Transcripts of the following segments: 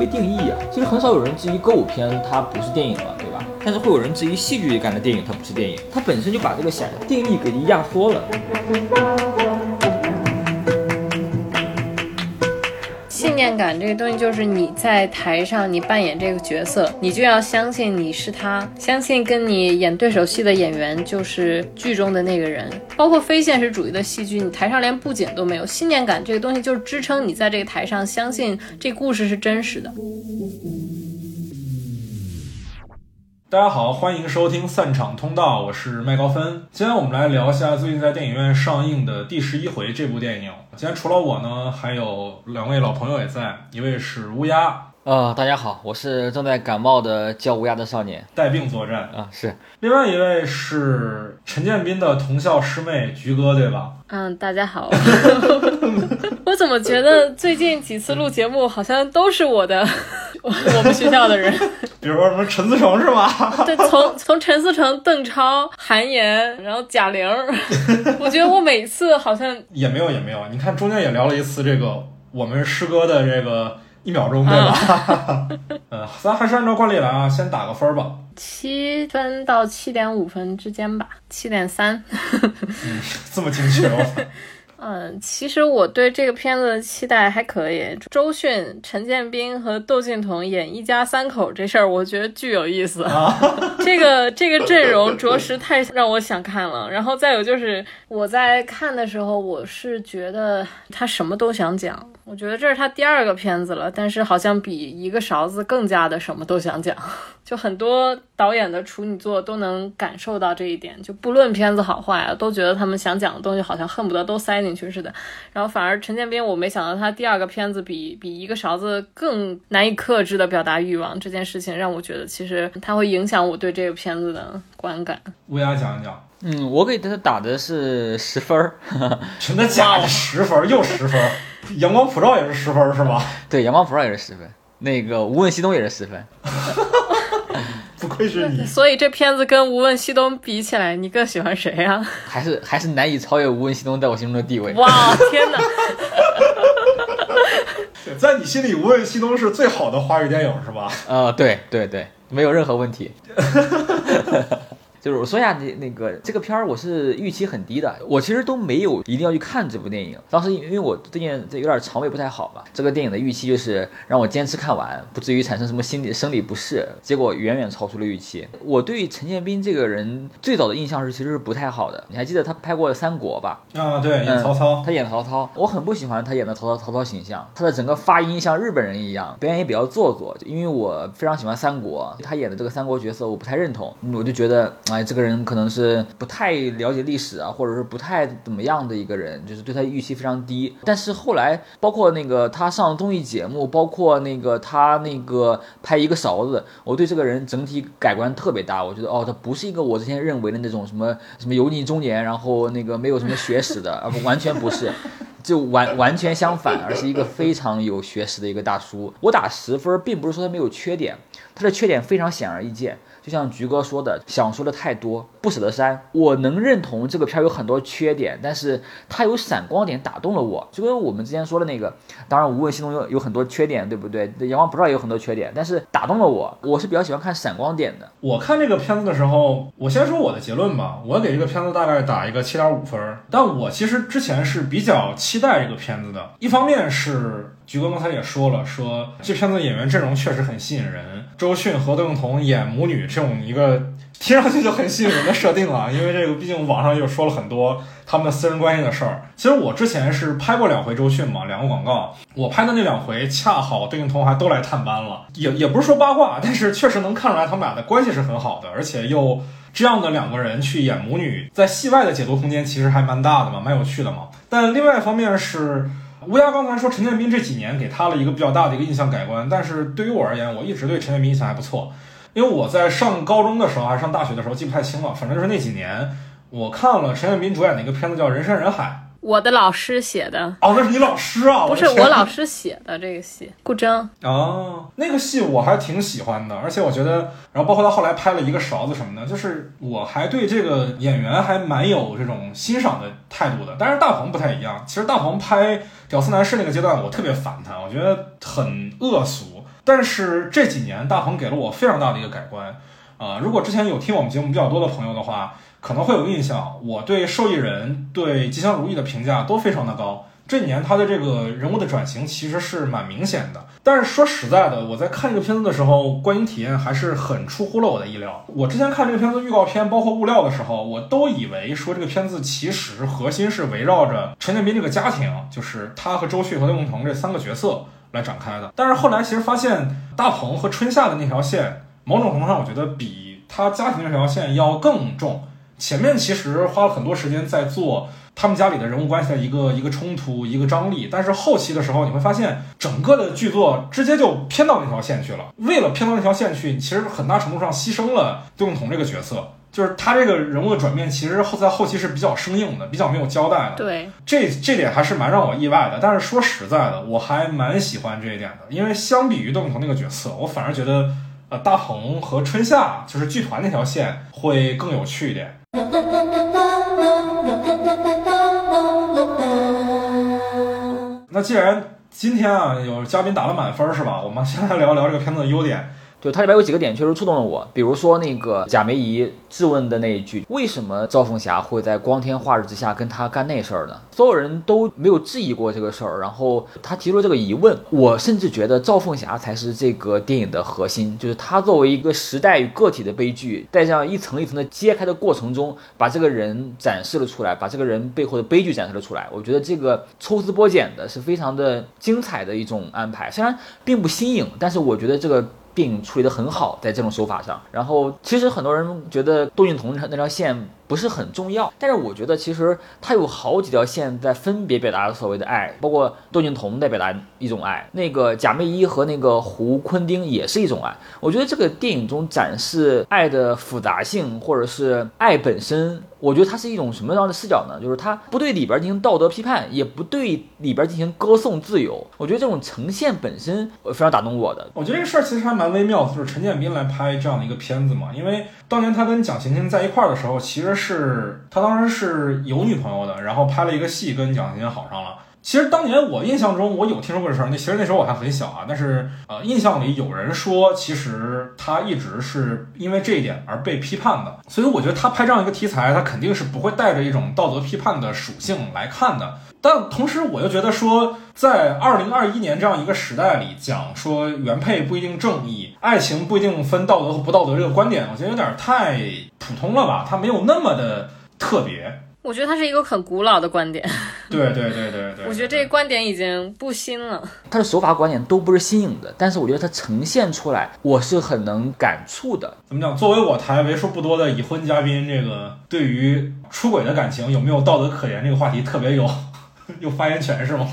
被定义啊。其实很少有人质疑歌舞片它不是电影了，对吧？但是会有人质疑戏剧感的电影它不是电影，它本身就把这个想定义给压缩了。感这个东西，就是你在台上你扮演这个角色，你就要相信你是他，相信跟你演对手戏的演员就是剧中的那个人。包括非现实主义的戏剧，你台上连布景都没有，信念感这个东西就是支撑你在这个台上相信这故事是真实的。大家好，欢迎收听散场通道，我是麦高芬。今天我们来聊一下最近在电影院上映的《第十一回》这部电影。今天除了我呢，还有两位老朋友也在，一位是乌鸦，呃，大家好，我是正在感冒的叫乌鸦的少年带病作战；啊，是另外一位是陈建斌的同校师妹菊哥，对吧？嗯，大家好。我怎么觉得最近几次录节目好像都是我的 我们学校的人？比如说什么陈思诚是吧？对，从从陈思诚、邓超、韩岩，然后贾玲，我觉得我每次好像也没有也没有，你看中间也聊了一次这个我们师哥的这个一秒钟，对吧？嗯，咱还是按照惯例来啊，先打个分吧。七分到七点五分之间吧，七点三。嗯，这么精确，我操！嗯，其实我对这个片子的期待还可以。周迅、陈建斌和窦靖童演一家三口这事儿，我觉得巨有意思。这个这个阵容着实太让我想看了。然后再有就是我在看的时候，我是觉得他什么都想讲。我觉得这是他第二个片子了，但是好像比一个勺子更加的什么都想讲。就很多导演的处女作都能感受到这一点，就不论片子好坏啊，都觉得他们想讲的东西好像恨不得都塞进去似的。然后反而陈建斌，我没想到他第二个片子比比一个勺子更难以克制的表达欲望，这件事情让我觉得其实他会影响我对这个片子的观感。乌鸦讲一讲，嗯，我给他打的是十分儿，真的假的？十分又十分，阳光普照也是十分是吧？对，阳光普照也是十分，那个无问西东也是十分。不愧是你，所以这片子跟《无问西东》比起来，你更喜欢谁呀、还是还是难以超越无问西东在我心中的地位。哇，天哪！对在你心里，《无问西东》是最好的华语电影是吧？呃，对对对，没有任何问题。就是我说一下那那个这个片儿，我是预期很低的，我其实都没有一定要去看这部电影。当时因为我最近这有点肠胃不太好嘛，这个电影的预期就是让我坚持看完，不至于产生什么心理生理不适。结果远远超出了预期。我对陈建斌这个人最早的印象是其实是不太好的。你还记得他拍过《三国》吧？啊，对，演曹操，他演曹操，我很不喜欢他演的曹操曹操形象，他的整个发音像日本人一样，表演也比较做作。因为我非常喜欢三国，他演的这个三国角色我不太认同，我就觉得，哎，这个人可能是不太了解历史啊，或者是不太怎么样的一个人，就是对他预期非常低。但是后来，包括那个他上综艺节目，包括那个他那个拍一个勺子，我对这个人整体改观特别大。我觉得，哦，他不是一个我之前认为的那种什么什么油腻中年，然后那个没有什么学识的，啊不完全不是。就完完全相反，而是一个非常有学识的一个大叔。我打十分，并不是说他没有缺点，它的缺点非常显而易见。就像菊哥说的，想说的太多，不舍得删。我能认同这个片儿有很多缺点，但是它有闪光点打动了我。就跟我们之前说的那个，当然《无问西东》有有很多缺点，对不对？《阳光普照》也有很多缺点，但是打动了我。我是比较喜欢看闪光点的。我看这个片子的时候，我先说我的结论吧。我给这个片子大概打一个七点五分，但我其实之前是比较期待这个片子的。一方面是菊哥刚才也说了，说这片子演员阵容确实很吸引人，周迅和窦靖童演母女这种一个听上去就很吸引人的设定了。因为这个毕竟网上又说了很多他们的私人关系的事儿。其实我之前是拍过两回周迅嘛，两个广告。我拍的那两回恰好窦靖童还都来探班了，也也不是说八卦，但是确实能看出来他们俩的关系是很好的，而且又。这样的两个人去演母女，在戏外的解读空间其实还蛮大的嘛，蛮有趣的嘛。但另外一方面是，乌鸦刚才说陈建斌这几年给他了一个比较大的一个印象改观，但是对于我而言，我一直对陈建斌印象还不错，因为我在上高中的时候还是上大学的时候记不太清了，反正就是那几年我看了陈建斌主演的一个片子叫《人山人海》。我的老师写的，哦，那是你老师啊？不是我老师写的这个戏，顾铮。哦，那个戏我还挺喜欢的，而且我觉得，然后包括他后来拍了一个勺子什么的，就是我还对这个演员还蛮有这种欣赏的态度的。但是大鹏不太一样，其实大鹏拍《屌丝男士》那个阶段，我特别烦他，我觉得很恶俗。但但是这几年大鹏给了我非常大的一个改观。啊，如果之前有听我们节目比较多的朋友的话，可能会有印象，我对受益人对吉祥如意的评价都非常的高。这几年他的这个人物的转型其实是蛮明显的，但是说实在的，我在看这个片子的时候，观影体验还是很出乎了我的意料。我之前看这个片子预告片，包括物料的时候，我都以为说这个片子其实核心是围绕着陈建斌这个家庭，就是他和周迅和窦靖童这三个角色来展开的。但是后来其实发现，大鹏和春夏的那条线，某种程度上我觉得比他家庭这条线要更重。前面其实花了很多时间在做。他们家里的人物关系的一个一个冲突，一个张力，但是后期的时候，你会发现整个的剧作直接就偏到那条线去了。为了偏到那条线去，其实很大程度上牺牲了窦靖童这个角色，就是他这个人物的转变，其实后在后期是比较生硬的，比较没有交代的。对，这这点还是蛮让我意外的。但是说实在的，我还蛮喜欢这一点的，因为相比于窦靖童那个角色，我反而觉得呃大鹏和春夏就是剧团那条线会更有趣一点。那既然今天啊有嘉宾打了满分是吧？我们先来聊聊这个片子的优点。就它里边有几个点确实触动了我，比如说那个贾梅姨质问的那一句，为什么赵凤霞会在光天化日之下跟他干那事儿呢？所有人都没有质疑过这个事儿，然后他提出这个疑问，我甚至觉得赵凤霞才是这个电影的核心，就是他作为一个时代与个体的悲剧，在这样一层一层的揭开的过程中，把这个人展示了出来，把这个人背后的悲剧展示了出来。我觉得这个抽丝剥茧的是非常的精彩的一种安排，虽然并不新颖，但是我觉得这个。电影处理的很好，在这种手法上。然后，其实很多人觉得窦靖童那条线不是很重要，但是我觉得其实它有好几条线在分别表达所谓的爱，包括窦靖童在表达一种爱，那个贾梅一和那个胡昆丁也是一种爱。我觉得这个电影中展示爱的复杂性，或者是爱本身。我觉得它是一种什么样的视角呢？就是它不对里边进行道德批判，也不对里边进行歌颂自由。我觉得这种呈现本身非常打动我的。我觉得这个事儿其实还蛮微妙的，就是陈建斌来拍这样的一个片子嘛。因为当年他跟蒋勤勤在一块儿的时候，其实是他当时是有女朋友的，然后拍了一个戏跟蒋勤好上了。其实当年我印象中，我有听说过这事儿。那其实那时候我还很小啊，但是呃，印象里有人说，其实他一直是因为这一点而被批判的。所以我觉得他拍这样一个题材，他肯定是不会带着一种道德批判的属性来看的。但同时，我又觉得说，在二零二一年这样一个时代里，讲说原配不一定正义，爱情不一定分道德和不道德这个观点，我觉得有点太普通了吧？它没有那么的特别。我觉得它是一个很古老的观点。对对对对对，我觉得这个观点已经不新了。它的手法观点都不是新颖的，但是我觉得它呈现出来，我是很能感触的。怎么讲？作为我台为数不多的已婚嘉宾，这个对于出轨的感情有没有道德可言这个话题特别有 有发言权是吗？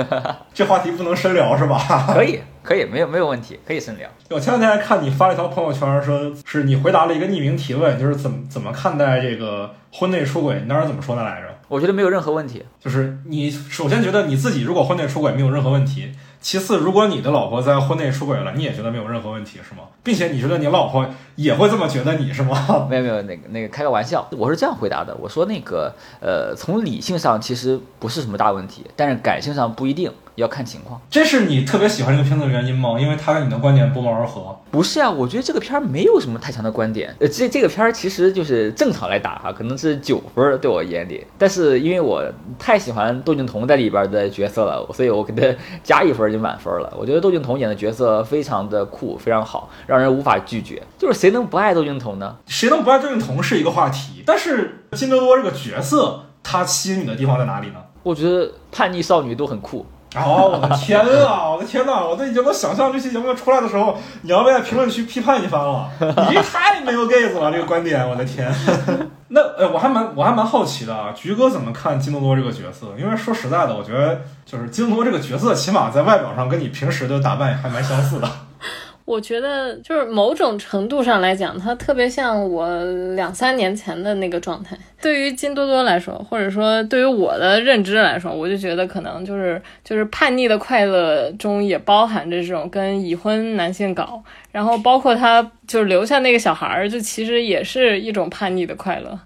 这话题不能深聊是吧？可以。可以，没有没有问题，可以深聊。我前两天看你发了一条朋友圈，说是你回答了一个匿名提问，就是怎么怎么看待这个婚内出轨？你当时怎么说的来着？我觉得没有任何问题，就是你首先觉得你自己如果婚内出轨没有任何问题。其次，如果你的老婆在婚内出轨了，你也觉得没有任何问题，是吗？并且你觉得你老婆也会这么觉得你是吗？没有没有，那个那个开个玩笑，我是这样回答的，我说那个呃，从理性上其实不是什么大问题，但是感性上不一定要看情况。这是你特别喜欢这个片子的原因吗？因为它跟你的观点不谋而合。不是啊，我觉得这个片儿没有什么太强的观点。呃，这这个片儿其实就是正常来打哈，可能是九分对我眼里，但是因为我太喜欢窦靖童在里边的角色了，所以我给他加一分就满分了。我觉得窦靖童演的角色非常的酷，非常好，让人无法拒绝。就是谁能不爱窦靖童呢？谁能不爱窦靖童是一个话题，但是金多多这个角色，他吸引你的地方在哪里呢？我觉得叛逆少女都很酷。哦，我的天啊！我的天呐，我都已经能想象这期节目出来的时候，你要在评论区批判一番了。你这太没有 gays 了，这个观点，我的天。那呃，我还蛮我还蛮好奇的啊，菊哥怎么看金多多这个角色？因为说实在的，我觉得就是金多多这个角色，起码在外表上跟你平时的打扮还蛮相似的。我觉得就是某种程度上来讲，它特别像我两三年前的那个状态。对于金多多来说，或者说对于我的认知来说，我就觉得可能就是就是叛逆的快乐中也包含着这种跟已婚男性搞，然后包括他就是留下那个小孩儿，就其实也是一种叛逆的快乐。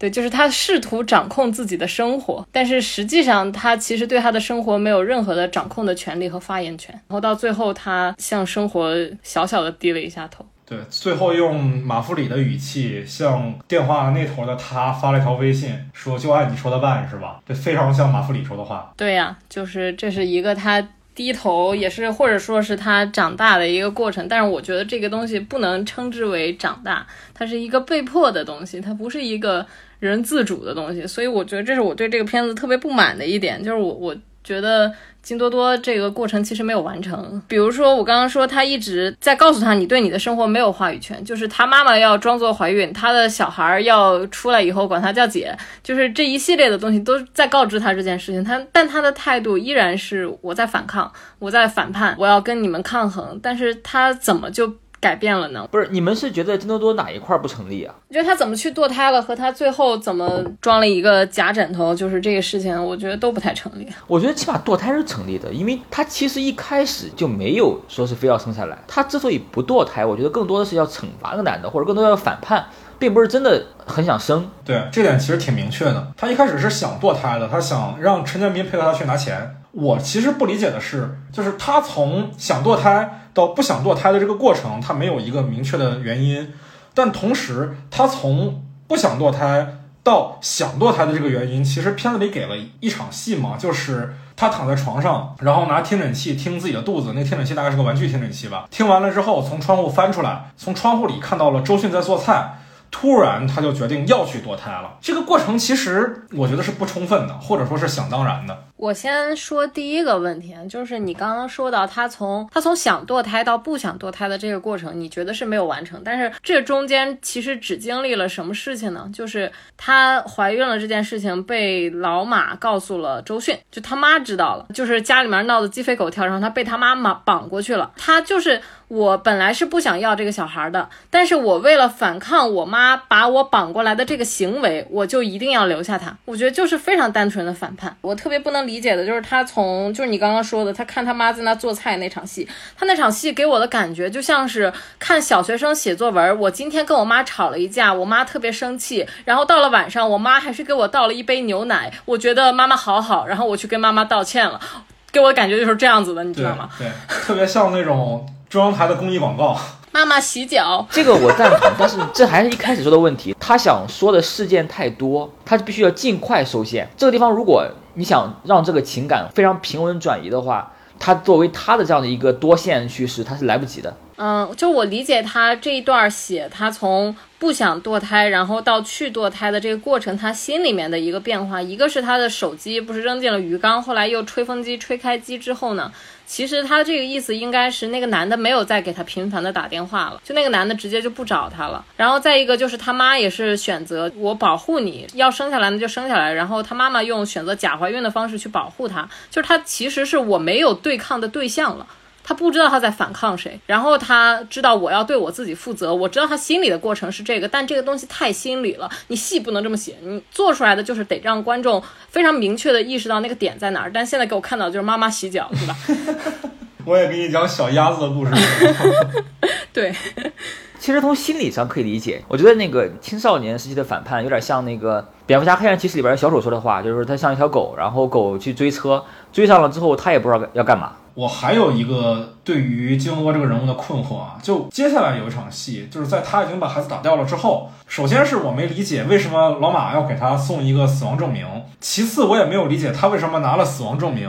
对，就是他试图掌控自己的生活，但是实际上他其实对他的生活没有任何的掌控的权利和发言权。然后到最后，他向生活小小的低了一下头。对，最后用马弗里的语气向电话那头的他发了一条微信，说就按你说的办，是吧？这非常像马弗里说的话。对呀，就是这是一个他低头，也是或者说是他长大的一个过程。但是我觉得这个东西不能称之为长大，它是一个被迫的东西，它不是一个人自主的东西。所以我觉得这是我对这个片子特别不满的一点，就是我我觉得。金多多这个过程其实没有完成，比如说我刚刚说他一直在告诉他你对你的生活没有话语权，就是他妈妈要装作怀孕，他的小孩要出来以后管他叫姐，就是这一系列的东西都在告知他这件事情，他但他的态度依然是我在反抗，我在反叛，我要跟你们抗衡，但是他怎么就？改变了呢？不是，你们是觉得拼多多哪一块不成立啊？我觉得他怎么去堕胎了，和他最后怎么装了一个假枕头，就是这个事情，我觉得都不太成立。我觉得起码堕胎是成立的，因为他其实一开始就没有说是非要生下来。他之所以不堕胎，我觉得更多的是要惩罚那个男的，或者更多要反叛，并不是真的很想生。对，这点其实挺明确的。他一开始是想堕胎的，他想让陈建斌配合他去拿钱。我其实不理解的是，就是他从想堕胎。到不想堕胎的这个过程，他没有一个明确的原因，但同时，他从不想堕胎到想堕胎的这个原因，其实片子里给了一场戏嘛，就是他躺在床上，然后拿听诊器听自己的肚子，那听诊器大概是个玩具听诊器吧，听完了之后，从窗户翻出来，从窗户里看到了周迅在做菜。突然，他就决定要去堕胎了。这个过程其实我觉得是不充分的，或者说是想当然的。我先说第一个问题，就是你刚刚说到他从他从想堕胎到不想堕胎的这个过程，你觉得是没有完成。但是这中间其实只经历了什么事情呢？就是她怀孕了这件事情被老马告诉了周迅，就他妈知道了，就是家里面闹得鸡飞狗跳，然后她被他妈妈绑过去了。她就是。我本来是不想要这个小孩的，但是我为了反抗我妈把我绑过来的这个行为，我就一定要留下他。我觉得就是非常单纯的反叛。我特别不能理解的就是他从就是你刚刚说的，他看他妈在那做菜那场戏，他那场戏给我的感觉就像是看小学生写作文。我今天跟我妈吵了一架，我妈特别生气，然后到了晚上，我妈还是给我倒了一杯牛奶，我觉得妈妈好好，然后我去跟妈妈道歉了，给我的感觉就是这样子的，你知道吗？对，特别像那种。中央台的公益广告，妈妈洗脚，这个我赞同，但是这还是一开始说的问题。他想说的事件太多，他必须要尽快收线。这个地方，如果你想让这个情感非常平稳转移的话，他作为他的这样的一个多线叙事，他是来不及的。嗯，就我理解他这一段写他从不想堕胎，然后到去堕胎的这个过程，他心里面的一个变化，一个是他的手机不是扔进了鱼缸，后来又吹风机吹开机之后呢？其实他这个意思应该是那个男的没有再给他频繁的打电话了，就那个男的直接就不找他了。然后再一个就是他妈也是选择我保护你要生下来那就生下来，然后他妈妈用选择假怀孕的方式去保护他，就是他其实是我没有对抗的对象了。他不知道他在反抗谁，然后他知道我要对我自己负责。我知道他心里的过程是这个，但这个东西太心理了，你戏不能这么写，你做出来的就是得让观众非常明确的意识到那个点在哪儿。但现在给我看到就是妈妈洗脚，对吧？我也给你讲小鸭子的故事。对，其实从心理上可以理解。我觉得那个青少年时期的反叛有点像那个蝙蝠侠黑暗骑士里边小丑说的话，就是他像一条狗，然后狗去追车，追上了之后他也不知道要干嘛。我还有一个对于金多多这个人物的困惑啊，就接下来有一场戏，就是在他已经把孩子打掉了之后，首先是我没理解为什么老马要给他送一个死亡证明，其次我也没有理解他为什么拿了死亡证明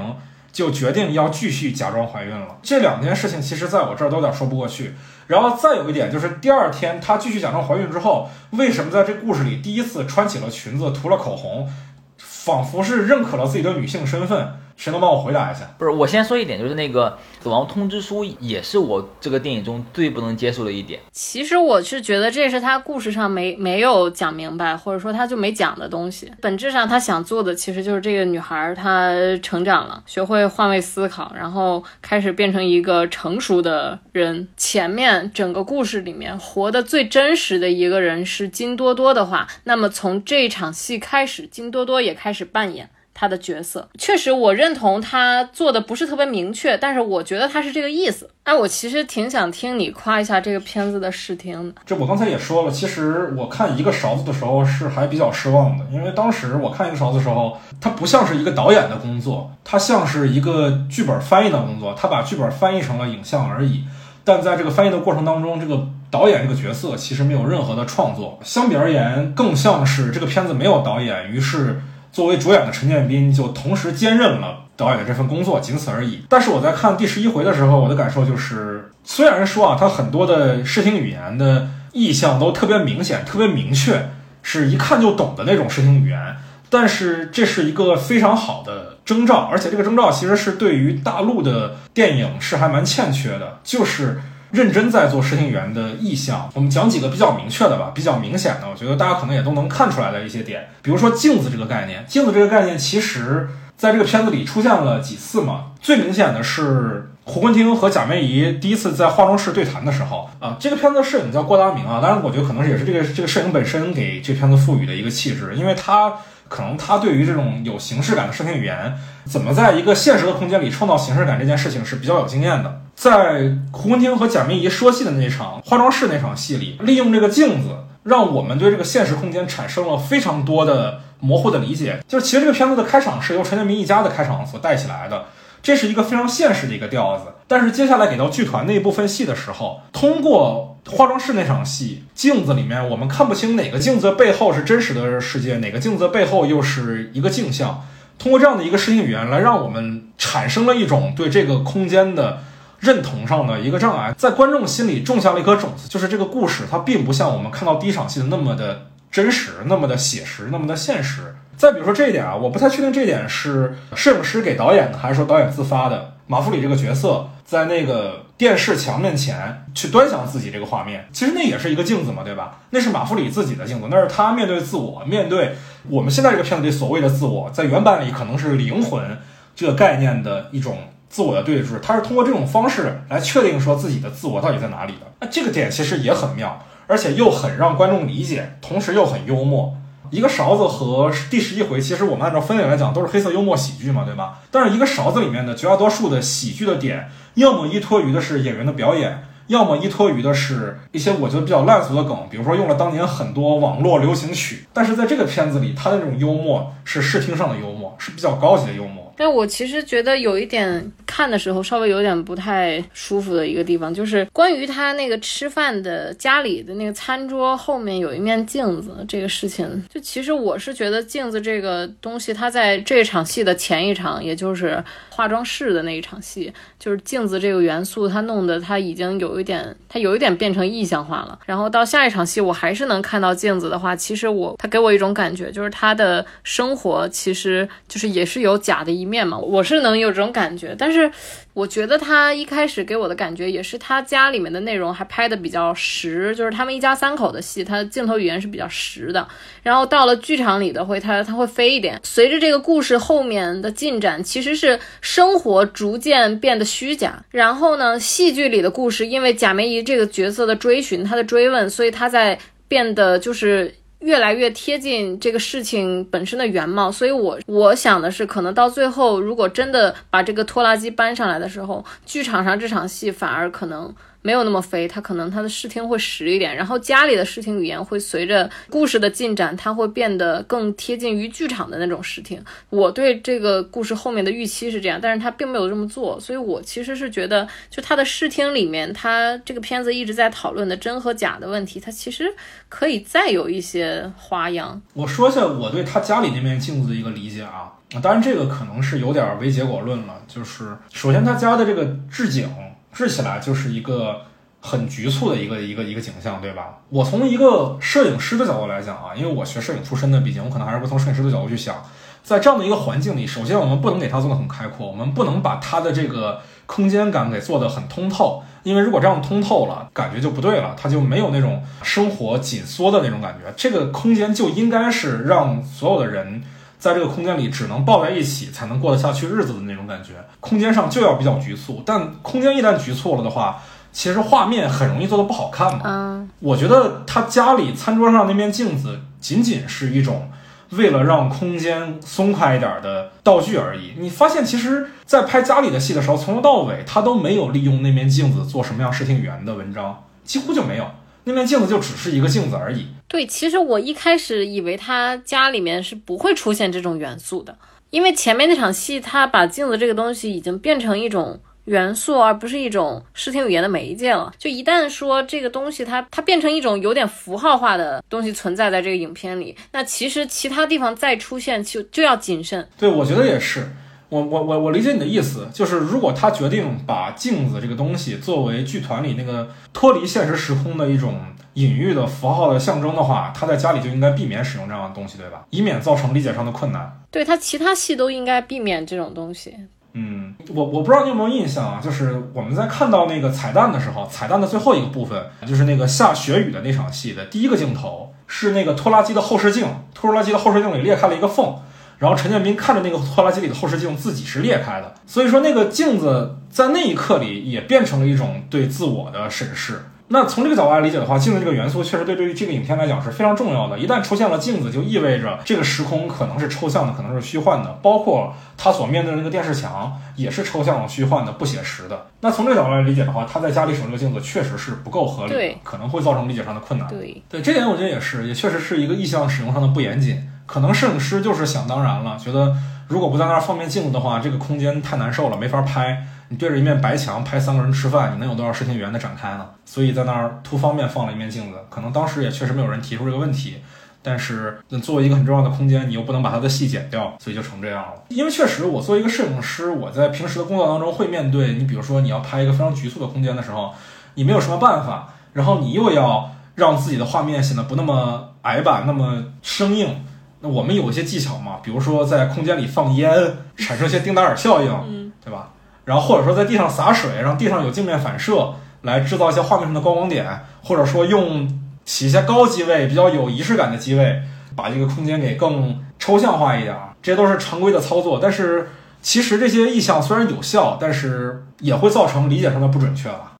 就决定要继续假装怀孕了。这两件事情其实在我这儿都有点说不过去。然后再有一点就是第二天她继续假装怀孕之后，为什么在这故事里第一次穿起了裙子，涂了口红，仿佛是认可了自己的女性身份？谁能帮我回答一下？不是，我先说一点，就是那个死亡通知书也是我这个电影中最不能接受的一点。其实我是觉得这是他故事上没没有讲明白，或者说他就没讲的东西。本质上他想做的其实就是这个女孩她成长了，学会换位思考，然后开始变成一个成熟的人。前面整个故事里面活得最真实的一个人是金多多的话，那么从这场戏开始，金多多也开始扮演。他的角色。确实，我认同他做的不是特别明确，但是我觉得他是这个意思。哎，我其实挺想听你夸一下这个片子的视听的。这我刚才也说了，其实我看一个勺子的时候是还比较失望的，因为当时我看一个勺子的时候，它不像是一个导演的工作，它像是一个剧本翻译的工作，他把剧本翻译成了影像而已。但在这个翻译的过程当中，这个导演这个角色其实没有任何的创作，相比而言，更像是这个片子没有导演，于是作为主演的陈建斌就同时兼任了。导演这份工作仅此而已。但是我在看第十一回的时候，我的感受就是，虽然说啊，他很多的视听语言的意象都特别明显、特别明确，是一看就懂的那种视听语言，但是这是一个非常好的征兆，而且这个征兆其实是对于大陆的电影是还蛮欠缺的，就是认真在做视听语言的意向。我们讲几个比较明确的吧，比较明显的，我觉得大家可能也都能看出来的一些点，比如说镜子这个概念，镜子这个概念其实。在这个片子里出现了几次嘛？最明显的是胡坤汀和贾梅姨第一次在化妆室对谈的时候啊。这个片子的摄影叫郭达明啊，当然我觉得可能也是这个这个摄影本身给这片子赋予的一个气质，因为他可能他对于这种有形式感的视听语言，怎么在一个现实的空间里创造形式感这件事情是比较有经验的。在胡文婷和贾梅姨说戏的那场化妆室那场戏里，利用这个镜子，让我们对这个现实空间产生了非常多的。模糊的理解，就是其实这个片子的开场是由陈建斌一家的开场所带起来的，这是一个非常现实的一个调子。但是接下来给到剧团那一部分戏的时候，通过化妆室那场戏，镜子里面我们看不清哪个镜子背后是真实的世界，哪个镜子背后又是一个镜像。通过这样的一个视听语言来让我们产生了一种对这个空间的认同上的一个障碍，在观众心里种下了一颗种子，就是这个故事它并不像我们看到第一场戏的那么的。真实那么的写实，那么的现实。再比如说这一点啊，我不太确定这一点是摄影师给导演的，还是说导演自发的。马弗里这个角色在那个电视墙面前去端详自己这个画面，其实那也是一个镜子嘛，对吧？那是马弗里自己的镜子，那是他面对自我，面对我们现在这个片子里所谓的自我，在原版里可能是灵魂这个概念的一种自我的对峙，他是通过这种方式来确定说自己的自我到底在哪里的。那这个点其实也很妙。而且又很让观众理解，同时又很幽默。一个勺子和第十一回，其实我们按照分类来讲都是黑色幽默喜剧嘛，对吧？但是一个勺子里面的绝大多数的喜剧的点，要么依托于的是演员的表演，要么依托于的是一些我觉得比较烂俗的梗，比如说用了当年很多网络流行曲。但是在这个片子里，他的这种幽默是视听上的幽默，是比较高级的幽默。但我其实觉得有一点看的时候稍微有点不太舒服的一个地方，就是关于他那个吃饭的家里的那个餐桌后面有一面镜子这个事情。就其实我是觉得镜子这个东西，它在这场戏的前一场，也就是化妆室的那一场戏，就是镜子这个元素，它弄得它已经有一点，它有一点变成意象化了。然后到下一场戏，我还是能看到镜子的话，其实我他给我一种感觉，就是他的生活其实就是也是有假的一面。面嘛，我是能有这种感觉，但是我觉得他一开始给我的感觉也是他家里面的内容还拍的比较实，就是他们一家三口的戏，他的镜头语言是比较实的。然后到了剧场里的会，他他会飞一点。随着这个故事后面的进展，其实是生活逐渐变得虚假。然后呢，戏剧里的故事，因为贾梅姨这个角色的追寻，他的追问，所以他在变得就是。越来越贴近这个事情本身的原貌，所以我我想的是，可能到最后，如果真的把这个拖拉机搬上来的时候，剧场上这场戏反而可能。没有那么飞，它可能它的视听会实一点，然后家里的视听语言会随着故事的进展，它会变得更贴近于剧场的那种视听。我对这个故事后面的预期是这样，但是他并没有这么做，所以我其实是觉得，就他的视听里面，他这个片子一直在讨论的真和假的问题，它其实可以再有一些花样。我说一下我对他家里那面镜子的一个理解啊，当然这个可能是有点唯结果论了，就是首先他家的这个置景。治起来就是一个很局促的一个一个一个景象，对吧？我从一个摄影师的角度来讲啊，因为我学摄影出身的，毕竟我可能还是会从摄影师的角度去想，在这样的一个环境里，首先我们不能给它做的很开阔，我们不能把它的这个空间感给做的很通透，因为如果这样通透了，感觉就不对了，它就没有那种生活紧缩的那种感觉。这个空间就应该是让所有的人。在这个空间里，只能抱在一起才能过得下去日子的那种感觉，空间上就要比较局促。但空间一旦局促了的话，其实画面很容易做的不好看嘛。嗯，我觉得他家里餐桌上那面镜子，仅仅是一种为了让空间松快一点的道具而已。你发现，其实，在拍家里的戏的时候，从头到尾他都没有利用那面镜子做什么样视听语言的文章，几乎就没有。那面镜子就只是一个镜子而已。对，其实我一开始以为他家里面是不会出现这种元素的，因为前面那场戏他把镜子这个东西已经变成一种。元素，而不是一种视听语言的媒介了。就一旦说这个东西，它它变成一种有点符号化的东西存在在这个影片里，那其实其他地方再出现就就要谨慎。对，我觉得也是。我我我我理解你的意思，就是如果他决定把镜子这个东西作为剧团里那个脱离现实时空的一种隐喻的符号的象征的话，他在家里就应该避免使用这样的东西，对吧？以免造成理解上的困难。对他其他戏都应该避免这种东西。嗯，我我不知道你有没有印象啊，就是我们在看到那个彩蛋的时候，彩蛋的最后一个部分，就是那个下雪雨的那场戏的第一个镜头，是那个拖拉机的后视镜，拖拉机的后视镜里裂开了一个缝，然后陈建斌看着那个拖拉机里的后视镜自己是裂开的，所以说那个镜子在那一刻里也变成了一种对自我的审视。那从这个角度来理解的话，镜子这个元素确实对对于这个影片来讲是非常重要的。一旦出现了镜子，就意味着这个时空可能是抽象的，可能是虚幻的，包括他所面对的那个电视墙也是抽象的、虚幻的、不写实的。那从这个角度来理解的话，他在家里使用这个镜子确实是不够合理，对，可能会造成理解上的困难。对，对，这点我觉得也是，也确实是一个意象使用上的不严谨。可能摄影师就是想当然了，觉得如果不在那儿放面镜子的话，这个空间太难受了，没法拍。你对着一面白墙拍三个人吃饭，你能有多少视听语言的展开呢？所以在那儿图方便放了一面镜子，可能当时也确实没有人提出这个问题。但是作为一个很重要的空间，你又不能把它的戏剪掉，所以就成这样了。因为确实，我作为一个摄影师，我在平时的工作当中会面对你，比如说你要拍一个非常局促的空间的时候，你没有什么办法，然后你又要让自己的画面显得不那么矮板，那么生硬。那我们有一些技巧嘛，比如说在空间里放烟，产生一些丁达尔效应，对吧？然后或者说在地上洒水，让地上有镜面反射，来制造一些画面上的高光点，或者说用起一些高机位、比较有仪式感的机位，把这个空间给更抽象化一点，这些都是常规的操作。但是其实这些意象虽然有效，但是也会造成理解上的不准确了。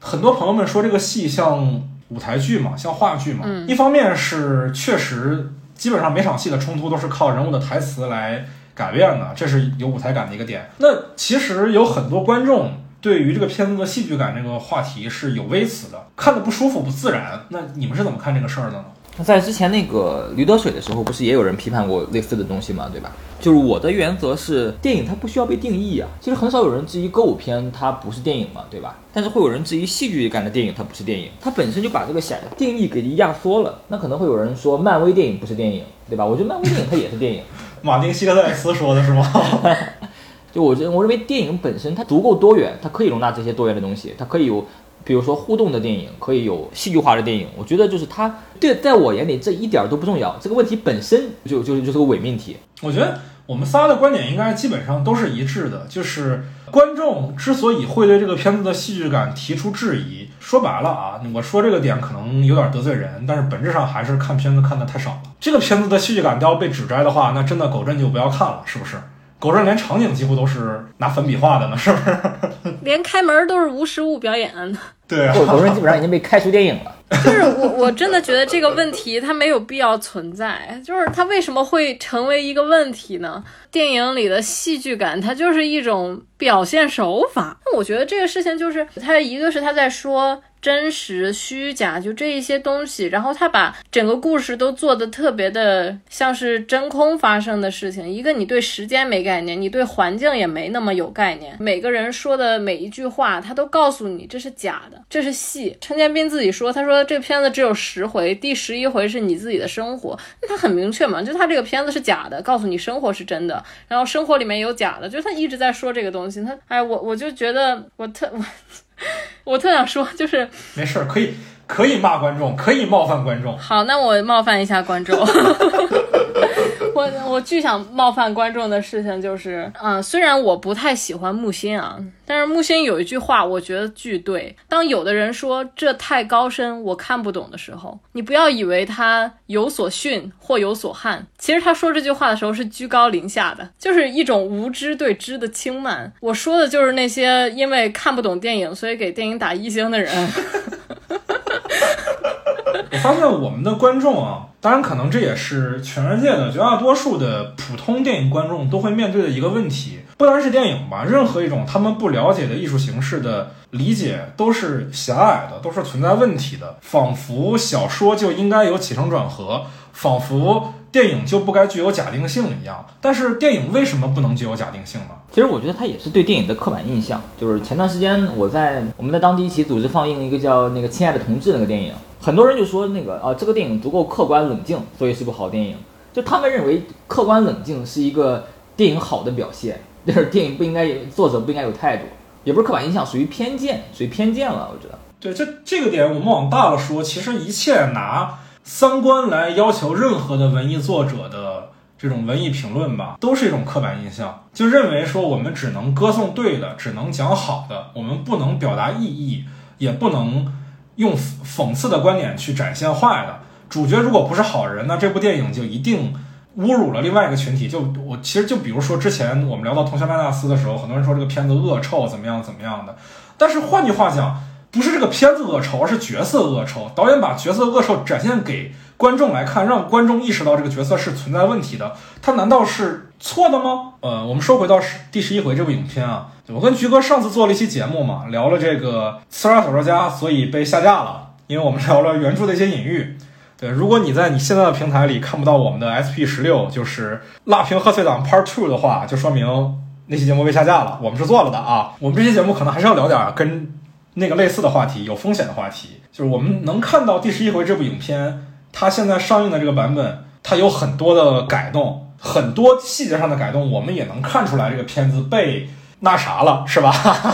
很多朋友们说这个戏像舞台剧嘛，像话剧嘛。一方面是确实。基本上每场戏的冲突都是靠人物的台词来改变的，这是有舞台感的一个点。那其实有很多观众对于这个片子的戏剧感这个话题是有微词的，看的不舒服、不自然。那你们是怎么看这个事儿的呢？在之前那个驴得水的时候，不是也有人批判过类似的东西吗？对吧？就是我的原则是，电影它不需要被定义啊。其实很少有人质疑歌舞片它不是电影嘛，对吧？但是会有人质疑戏剧感的电影它不是电影，它本身就把这个想定义给压缩了。那可能会有人说漫威电影不是电影，对吧？我觉得漫威电影它也是电影。马丁·希克塞斯说的是吗？就我觉得，我认为电影本身它足够多元，它可以容纳这些多元的东西，它可以有。比如说互动的电影可以有戏剧化的电影，我觉得就是它对，在我眼里这一点都不重要。这个问题本身就就就是个伪命题。我觉得我们仨的观点应该基本上都是一致的，就是观众之所以会对这个片子的戏剧感提出质疑，说白了啊，我说这个点可能有点得罪人，但是本质上还是看片子看的太少了。这个片子的戏剧感都要被指摘的话，那真的狗镇就不要看了，是不是？狗镇连场景几乎都是拿粉笔画的呢，是不是？连开门都是无实物表演。对啊，狗镇基本上已经被开除电影了。就是我，我真的觉得这个问题它没有必要存在。就是它为什么会成为一个问题呢？电影里的戏剧感，它就是一种表现手法。那我觉得这个事情就是，它一个是他在说。真实、虚假，就这一些东西，然后他把整个故事都做的特别的像是真空发生的事情。一个，你对时间没概念，你对环境也没那么有概念。每个人说的每一句话，他都告诉你这是假的，这是戏。陈建斌自己说，他说这片子只有十回，第十一回是你自己的生活。那他很明确嘛，就他这个片子是假的，告诉你生活是真的，然后生活里面有假的，就他一直在说这个东西。他，哎，我我就觉得我特我。我特想说，就是没事儿，可以可以骂观众，可以冒犯观众。好，那我冒犯一下观众。我我巨想冒犯观众的事情就是，嗯，虽然我不太喜欢木心啊，但是木心有一句话，我觉得巨对。当有的人说这太高深，我看不懂的时候，你不要以为他有所训或有所憾，其实他说这句话的时候是居高临下的，就是一种无知对知的轻慢。我说的就是那些因为看不懂电影，所以给电影打一星的人。我发现我们的观众啊，当然可能这也是全世界的绝大多数的普通电影观众都会面对的一个问题。不单是电影吧，任何一种他们不了解的艺术形式的理解都是狭隘的，都是存在问题的。仿佛小说就应该有起承转合，仿佛电影就不该具有假定性一样。但是电影为什么不能具有假定性呢？其实我觉得它也是对电影的刻板印象。就是前段时间我在我们在当地一起组织放映一个叫那个《亲爱的同志》那个电影，很多人就说那个啊这个电影足够客观冷静，所以是部好电影。就他们认为客观冷静是一个电影好的表现。就是电影不应该有作者不应该有态度，也不是刻板印象，属于偏见，属于偏见了。我觉得，对这这个点，我们往大了说，其实一切拿三观来要求任何的文艺作者的这种文艺评论吧，都是一种刻板印象，就认为说我们只能歌颂对的，只能讲好的，我们不能表达意义，也不能用讽刺的观点去展现坏的。主角如果不是好人，那这部电影就一定。侮辱了另外一个群体，就我其实就比如说之前我们聊到《同学麦纳斯》的时候，很多人说这个片子恶臭怎么样怎么样的，但是换句话讲，不是这个片子恶臭，而是角色恶臭。导演把角色恶臭展现给观众来看，让观众意识到这个角色是存在问题的，他难道是错的吗？呃，我们说回到十第十一回这部影片啊，我跟菊哥上次做了一期节目嘛，聊了这个《刺杀小说家》，所以被下架了，因为我们聊了原著的一些隐喻。对，如果你在你现在的平台里看不到我们的 SP 十六，就是《辣评贺岁档 Part Two》的话，就说明那期节目被下架了。我们是做了的啊。我们这期节目可能还是要聊点跟那个类似的话题，有风险的话题。就是我们能看到第十一回这部影片，它现在上映的这个版本，它有很多的改动，很多细节上的改动，我们也能看出来这个片子被那啥了，是吧？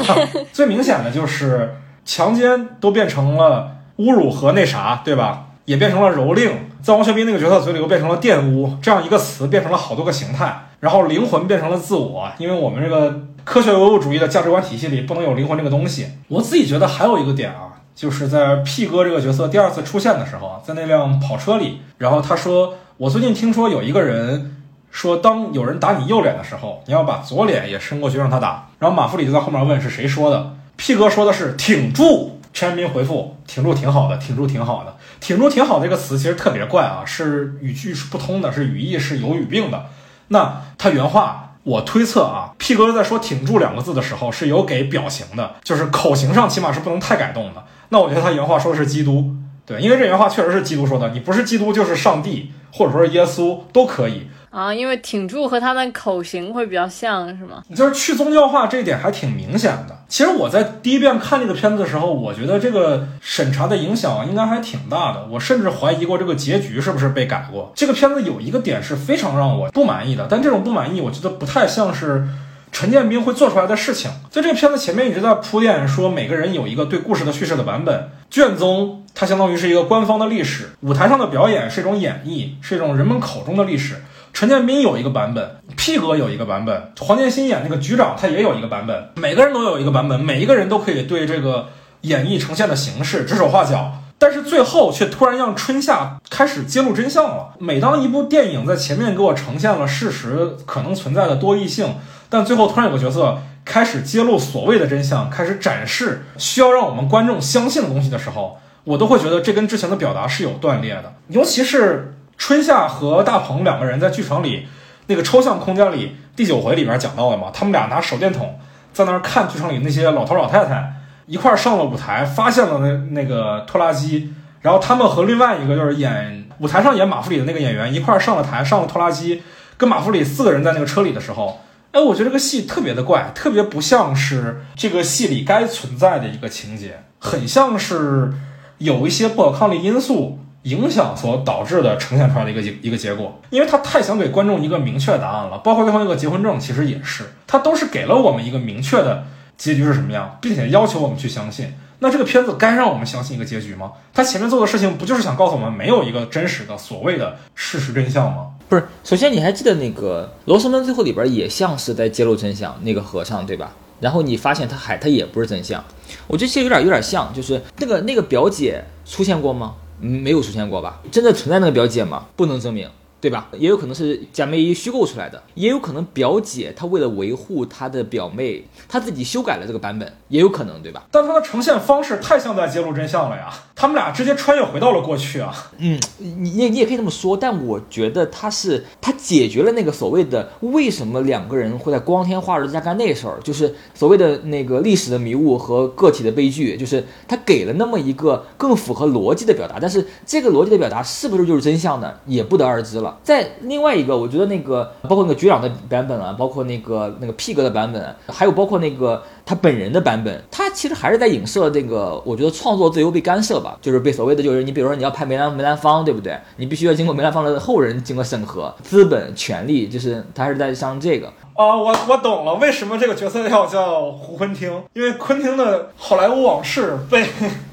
最明显的就是强奸都变成了侮辱和那啥，对吧？也变成了蹂躏，在王学兵那个角色嘴里又变成了玷污，这样一个词变成了好多个形态，然后灵魂变成了自我，因为我们这个科学唯物主义的价值观体系里不能有灵魂这个东西。我自己觉得还有一个点啊，就是在 P 哥这个角色第二次出现的时候，在那辆跑车里，然后他说：“我最近听说有一个人说，当有人打你右脸的时候，你要把左脸也伸过去让他打。”然后马弗里就在后面问是谁说的，P 哥说的是挺住。陈彦斌回复：“挺住挺好的，挺住挺好的，挺住挺好。”这个词其实特别怪啊，是语句是不通的，是语义是有语病的。那他原话，我推测啊，P 哥在说“挺住”两个字的时候是有给表情的，就是口型上起码是不能太改动的。那我觉得他原话说的是基督，对，因为这原话确实是基督说的，你不是基督就是上帝，或者说是耶稣都可以。啊，因为挺住和他的口型会比较像是吗？就是去宗教化这一点还挺明显的。其实我在第一遍看这个片子的时候，我觉得这个审查的影响应该还挺大的。我甚至怀疑过这个结局是不是被改过。这个片子有一个点是非常让我不满意的，但这种不满意我觉得不太像是陈建斌会做出来的事情。在这个片子前面一直在铺垫说每个人有一个对故事的叙事的版本，卷宗它相当于是一个官方的历史，舞台上的表演是一种演绎，是一种人们口中的历史。陈建斌有一个版本，P 哥有一个版本，黄建新演那个局长他也有一个版本，每个人都有一个版本，每一个人都可以对这个演绎呈现的形式指手画脚，但是最后却突然让春夏开始揭露真相了。每当一部电影在前面给我呈现了事实可能存在的多异性，但最后突然有个角色开始揭露所谓的真相，开始展示需要让我们观众相信的东西的时候，我都会觉得这跟之前的表达是有断裂的，尤其是。春夏和大鹏两个人在剧场里那个抽象空间里，第九回里边讲到了嘛，他们俩拿手电筒在那儿看剧场里那些老头老太太一块上了舞台，发现了那那个拖拉机，然后他们和另外一个就是演舞台上演马弗里的那个演员一块上了台，上了拖拉机，跟马弗里四个人在那个车里的时候，哎，我觉得这个戏特别的怪，特别不像是这个戏里该存在的一个情节，很像是有一些不可抗力因素。影响所导致的呈现出来的一个一一个结果，因为他太想给观众一个明确答案了，包括最后那个结婚证，其实也是，他都是给了我们一个明确的结局是什么样，并且要求我们去相信。那这个片子该让我们相信一个结局吗？他前面做的事情不就是想告诉我们没有一个真实的所谓的事实真相吗？不是，首先你还记得那个罗生门最后里边也像是在揭露真相，那个和尚对吧？然后你发现他还他也不是真相，我觉得其实有点有点像，就是那个那个表姐出现过吗？没有出现过吧？真的存在那个表姐吗？不能证明。对吧？也有可能是贾梅姨虚构出来的，也有可能表姐她为了维护她的表妹，她自己修改了这个版本，也有可能，对吧？但它的呈现方式太像在揭露真相了呀！他们俩直接穿越回到了过去啊！嗯，你你你也可以这么说，但我觉得他是他解决了那个所谓的为什么两个人会在光天化日之下干那事儿，就是所谓的那个历史的迷雾和个体的悲剧，就是他给了那么一个更符合逻辑的表达，但是这个逻辑的表达是不是就是真相呢？也不得而知了。在另外一个，我觉得那个包括那个局长的版本啊，包括那个那个 Pig 的版本，还有包括那个他本人的版本，他其实还是在影射这个，我觉得创作自由被干涉吧，就是被所谓的就是你比如说你要拍梅兰梅兰芳，对不对？你必须要经过梅兰芳的后人经过审核，资本、权利，就是他还是在上这个。啊，我我懂了，为什么这个角色要叫胡昆汀？因为昆汀的好莱坞往事被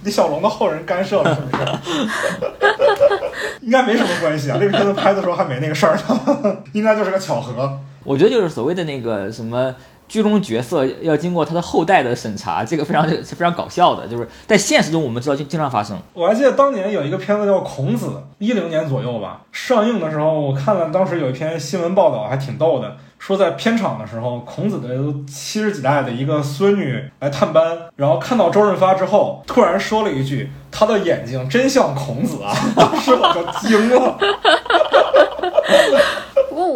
李小龙的后人干涉了，是不是？应该没什么关系啊，那个片子拍的时候还没那个事儿呢，应该就是个巧合。我觉得就是所谓的那个什么剧中角色要经过他的后代的审查，这个非常是非常搞笑的，就是在现实中我们知道经经常发生。我还记得当年有一个片子叫《孔子》，一零年左右吧，上映的时候我看了当时有一篇新闻报道，还挺逗的。说在片场的时候，孔子的七十几代的一个孙女来探班，然后看到周润发之后，突然说了一句：“他的眼睛真像孔子啊！”当时我就惊了。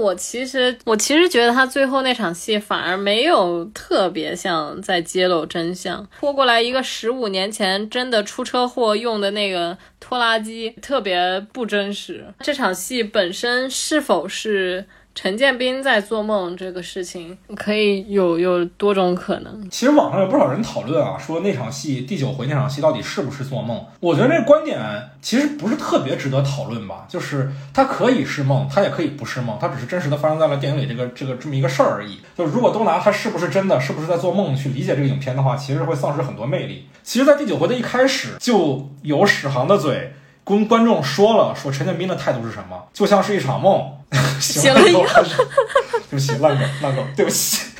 我其实我其实觉得他最后那场戏反而没有特别像在揭露真相，拖过来一个十五年前真的出车祸用的那个拖拉机，特别不真实。这场戏本身是否是？陈建斌在做梦这个事情可以有有多种可能。其实网上有不少人讨论啊，说那场戏第九回那场戏到底是不是做梦？我觉得这观点其实不是特别值得讨论吧。就是它可以是梦，它也可以不是梦，它只是真实的发生在了电影里这个这个这么一个事儿而已。就如果都拿它是不是真的，是不是在做梦去理解这个影片的话，其实会丧失很多魅力。其实，在第九回的一开始就有史航的嘴跟观众说了，说陈建斌的态度是什么，就像是一场梦。行了，对不起，烂梗，烂梗，对不起，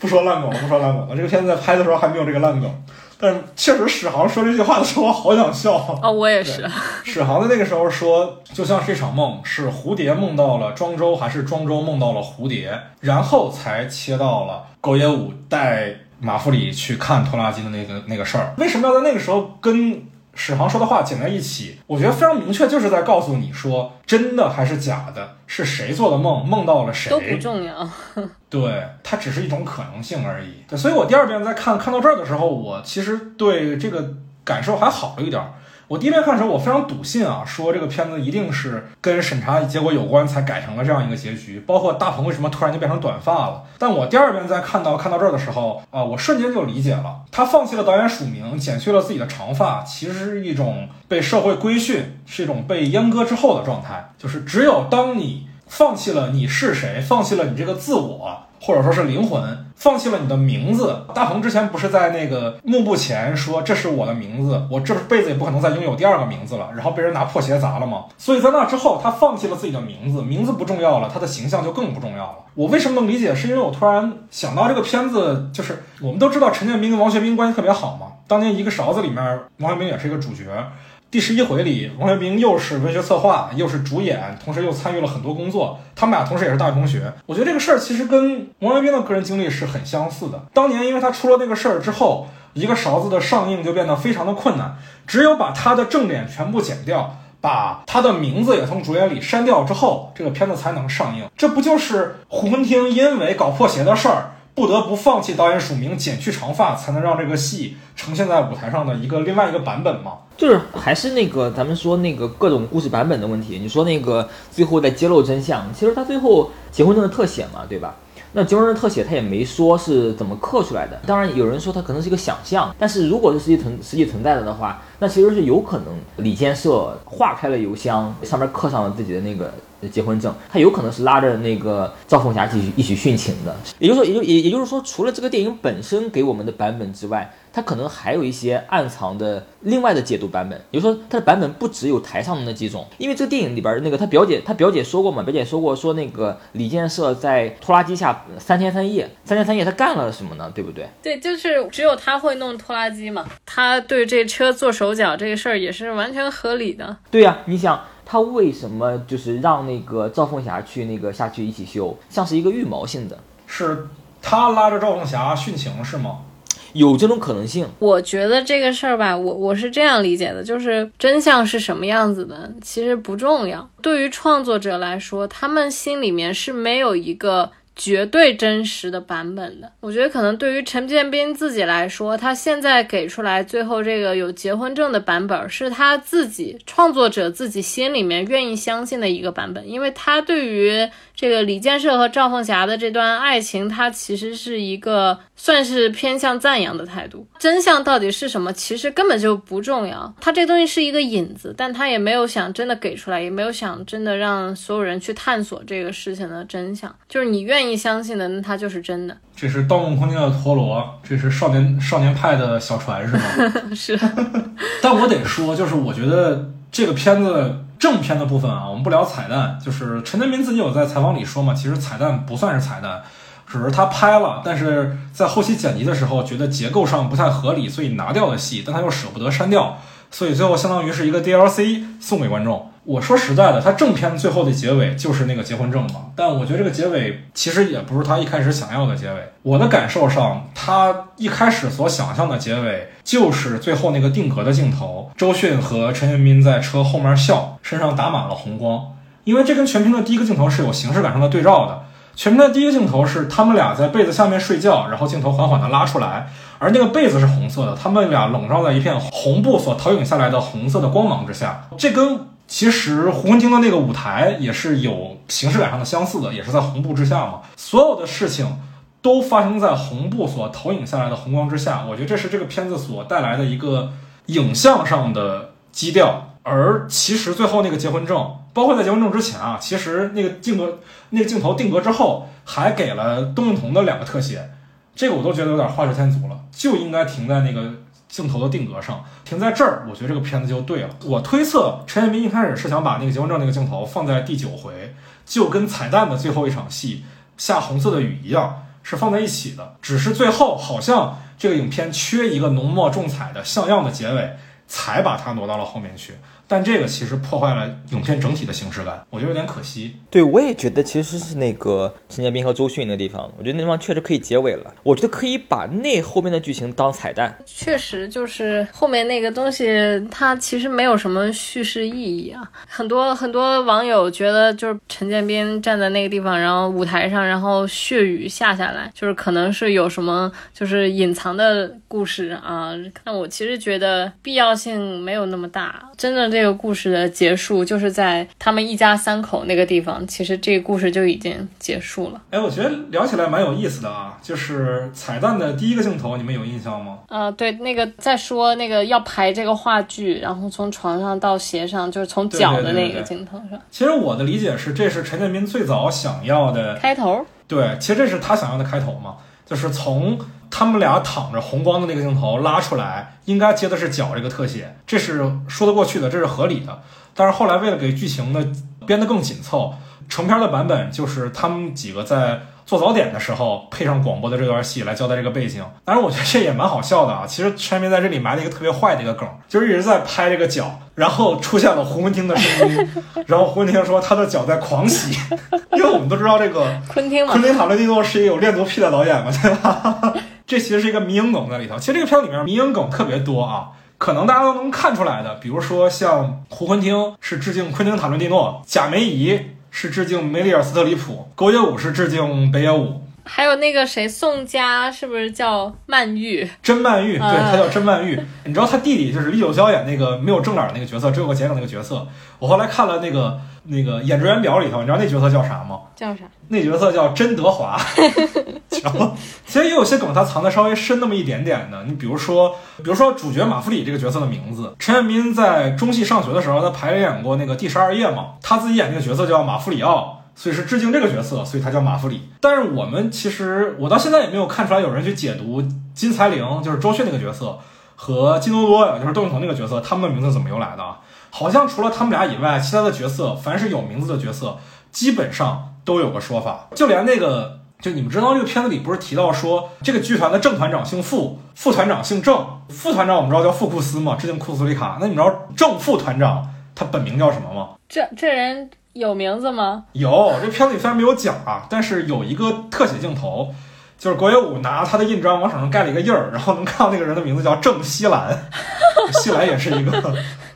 不说烂梗了，不说烂梗了。这个片子在拍的时候还没有这个烂梗，但是确实史航说这句话的时候，我好想笑哦，我也是。史航在那个时候说，就像是一场梦，是蝴蝶梦到了庄周，还是庄周梦到了蝴蝶，然后才切到了狗野武带马弗里去看拖拉机的那个那个事儿。为什么要在那个时候跟？史航说的话剪在一起，我觉得非常明确，就是在告诉你说，真的还是假的，是谁做的梦，梦到了谁都不重要。对，它只是一种可能性而已。对，所以我第二遍在看看到这儿的时候，我其实对这个感受还好了一点。我第一遍看的时候，我非常笃信啊，说这个片子一定是跟审查结果有关，才改成了这样一个结局。包括大鹏为什么突然就变成短发了。但我第二遍再看到看到这儿的时候啊，我瞬间就理解了，他放弃了导演署名，剪去了自己的长发，其实是一种被社会规训，是一种被阉割之后的状态。就是只有当你放弃了你是谁，放弃了你这个自我。或者说是灵魂放弃了你的名字。大鹏之前不是在那个幕布前说这是我的名字，我这辈子也不可能再拥有第二个名字了，然后被人拿破鞋砸了吗？所以在那之后，他放弃了自己的名字，名字不重要了，他的形象就更不重要了。我为什么能理解？是因为我突然想到这个片子，就是我们都知道陈建斌跟王学兵关系特别好嘛。当年一个勺子里面，王学兵也是一个主角。第十一回里，王学兵又是文学策划，又是主演，同时又参与了很多工作。他们俩同时也是大学同学。我觉得这个事儿其实跟王学兵的个人经历是很相似的。当年因为他出了那个事儿之后，一个勺子的上映就变得非常的困难，只有把他的正脸全部剪掉，把他的名字也从主演里删掉之后，这个片子才能上映。这不就是胡文厅因为搞破鞋的事儿？不得不放弃导演署名，剪去长发，才能让这个戏呈现在舞台上的一个另外一个版本吗？就是还是那个咱们说那个各种故事版本的问题。你说那个最后在揭露真相，其实他最后结婚证的特写嘛，对吧？那结婚证特写他也没说是怎么刻出来的。当然有人说他可能是一个想象，但是如果是实际存实际存在的的话，那其实是有可能李建设划开了邮箱，上面刻上了自己的那个。结婚证，他有可能是拉着那个赵凤霞一起一起殉情的。也就是说，也就也也就是说，除了这个电影本身给我们的版本之外，它可能还有一些暗藏的另外的解读版本。也就是说，它的版本不只有台上的那几种，因为这个电影里边那个他表姐，他表姐说过嘛，表姐说过说那个李建设在拖拉机下三天三夜，三天三夜他干了什么呢？对不对？对，就是只有他会弄拖拉机嘛，他对这车做手脚这个事儿也是完全合理的。对呀，你想。他为什么就是让那个赵凤霞去那个下去一起修，像是一个预谋性的，是他拉着赵凤霞殉情是吗？有这种可能性。我觉得这个事儿吧，我我是这样理解的，就是真相是什么样子的，其实不重要。对于创作者来说，他们心里面是没有一个。绝对真实的版本的，我觉得可能对于陈建斌自己来说，他现在给出来最后这个有结婚证的版本，是他自己创作者自己心里面愿意相信的一个版本，因为他对于这个李建设和赵凤霞的这段爱情，它其实是一个算是偏向赞扬的态度。真相到底是什么，其实根本就不重要，他这东西是一个引子，但他也没有想真的给出来，也没有想真的让所有人去探索这个事情的真相，就是你愿意。愿意相信的，那它就是真的。这是《盗梦空间》的陀螺，这是少年少年派的小船，是吗？是。但我得说，就是我觉得这个片子正片的部分啊，我们不聊彩蛋。就是陈建斌自己有在采访里说嘛，其实彩蛋不算是彩蛋，只是他拍了，但是在后期剪辑的时候觉得结构上不太合理，所以拿掉了戏，但他又舍不得删掉，所以最后相当于是一个 DLC 送给观众。我说实在的，他正片最后的结尾就是那个结婚证嘛。但我觉得这个结尾其实也不是他一开始想要的结尾。我的感受上，他一开始所想象的结尾就是最后那个定格的镜头，周迅和陈建斌在车后面笑，身上打满了红光。因为这跟全片的第一个镜头是有形式感上的对照的。全片的第一个镜头是他们俩在被子下面睡觉，然后镜头缓缓地拉出来，而那个被子是红色的，他们俩笼罩在一片红布所投影下来的红色的光芒之下。这跟其实胡文厅的那个舞台也是有形式感上的相似的，也是在红布之下嘛。所有的事情都发生在红布所投影下来的红光之下。我觉得这是这个片子所带来的一个影像上的基调。而其实最后那个结婚证，包括在结婚证之前啊，其实那个镜头那个镜头定格之后，还给了窦靖童的两个特写，这个我都觉得有点画蛇添足了，就应该停在那个。镜头的定格上停在这儿，我觉得这个片子就对了。我推测陈彦斌一开始是想把那个结婚证那个镜头放在第九回，就跟彩蛋的最后一场戏下红色的雨一样，是放在一起的。只是最后好像这个影片缺一个浓墨重彩的像样的结尾，才把它挪到了后面去。但这个其实破坏了影片整体的形式感，我觉得有点可惜。对，我也觉得其实是那个陈建斌和周迅那地方，我觉得那地方确实可以结尾了。我觉得可以把那后面的剧情当彩蛋。确实，就是后面那个东西，它其实没有什么叙事意义啊。很多很多网友觉得，就是陈建斌站在那个地方，然后舞台上，然后血雨下下来，就是可能是有什么就是隐藏的故事啊。但我其实觉得必要性没有那么大，真的。这个故事的结束就是在他们一家三口那个地方，其实这个故事就已经结束了。哎，我觉得聊起来蛮有意思的啊，就是彩蛋的第一个镜头，你们有印象吗？啊，对，那个在说那个要排这个话剧，然后从床上到鞋上，就是从脚的那个镜头上。其实我的理解是，这是陈建斌最早想要的开头。对，其实这是他想要的开头嘛，就是从。他们俩躺着红光的那个镜头拉出来，应该接的是脚这个特写，这是说得过去的，这是合理的。但是后来为了给剧情呢编得更紧凑，成片的版本就是他们几个在。做早点的时候配上广播的这段戏来交代这个背景，当然我觉得这也蛮好笑的啊。其实陈明在这里埋了一个特别坏的一个梗，就是一直在拍这个脚，然后出现了胡文厅的声音，然后胡文厅说他的脚在狂喜，因为我们都知道这个昆汀昆汀塔伦蒂诺是一个有恋足癖的导演嘛，对吧？这其实是一个迷影梗在里头。其实这个片里面迷影梗特别多啊，可能大家都能看出来的，比如说像胡文厅是致敬昆汀塔伦蒂诺，贾梅姨。是致敬梅丽尔·斯特里普，狗野舞是致敬北野武，还有那个谁宋佳是不是叫曼玉？甄曼玉，对她叫甄曼玉。你知道她弟弟就是李九霄演那个没有正脸那个角色，只有个剪影那个角色。我后来看了那个那个演职员表里头，你知道那角色叫啥吗？叫啥？那角色叫甄德华。其实也有些梗，他藏的稍微深那么一点点的。你比如说，比如说主角马弗里这个角色的名字，陈建斌在中戏上学的时候，他排演过那个第十二夜嘛，他自己演那个角色叫马弗里奥，所以是致敬这个角色，所以他叫马弗里。但是我们其实，我到现在也没有看出来有人去解读金才玲，就是周迅那个角色，和金多多，也就是窦靖童那个角色，他们的名字怎么由来的啊？好像除了他们俩以外，其他的角色，凡是有名字的角色，基本上都有个说法，就连那个。就你们知道这个片子里不是提到说这个剧团的正团长姓傅，副团长姓郑，副团长我们知道叫傅库斯嘛，致敬库斯里卡。那你知道正副团长他本名叫什么吗？这这人有名字吗？有，这片子里虽然没有讲啊，但是有一个特写镜头，就是国野武拿他的印章往手上盖了一个印儿，然后能看到那个人的名字叫郑西兰，西兰也是一个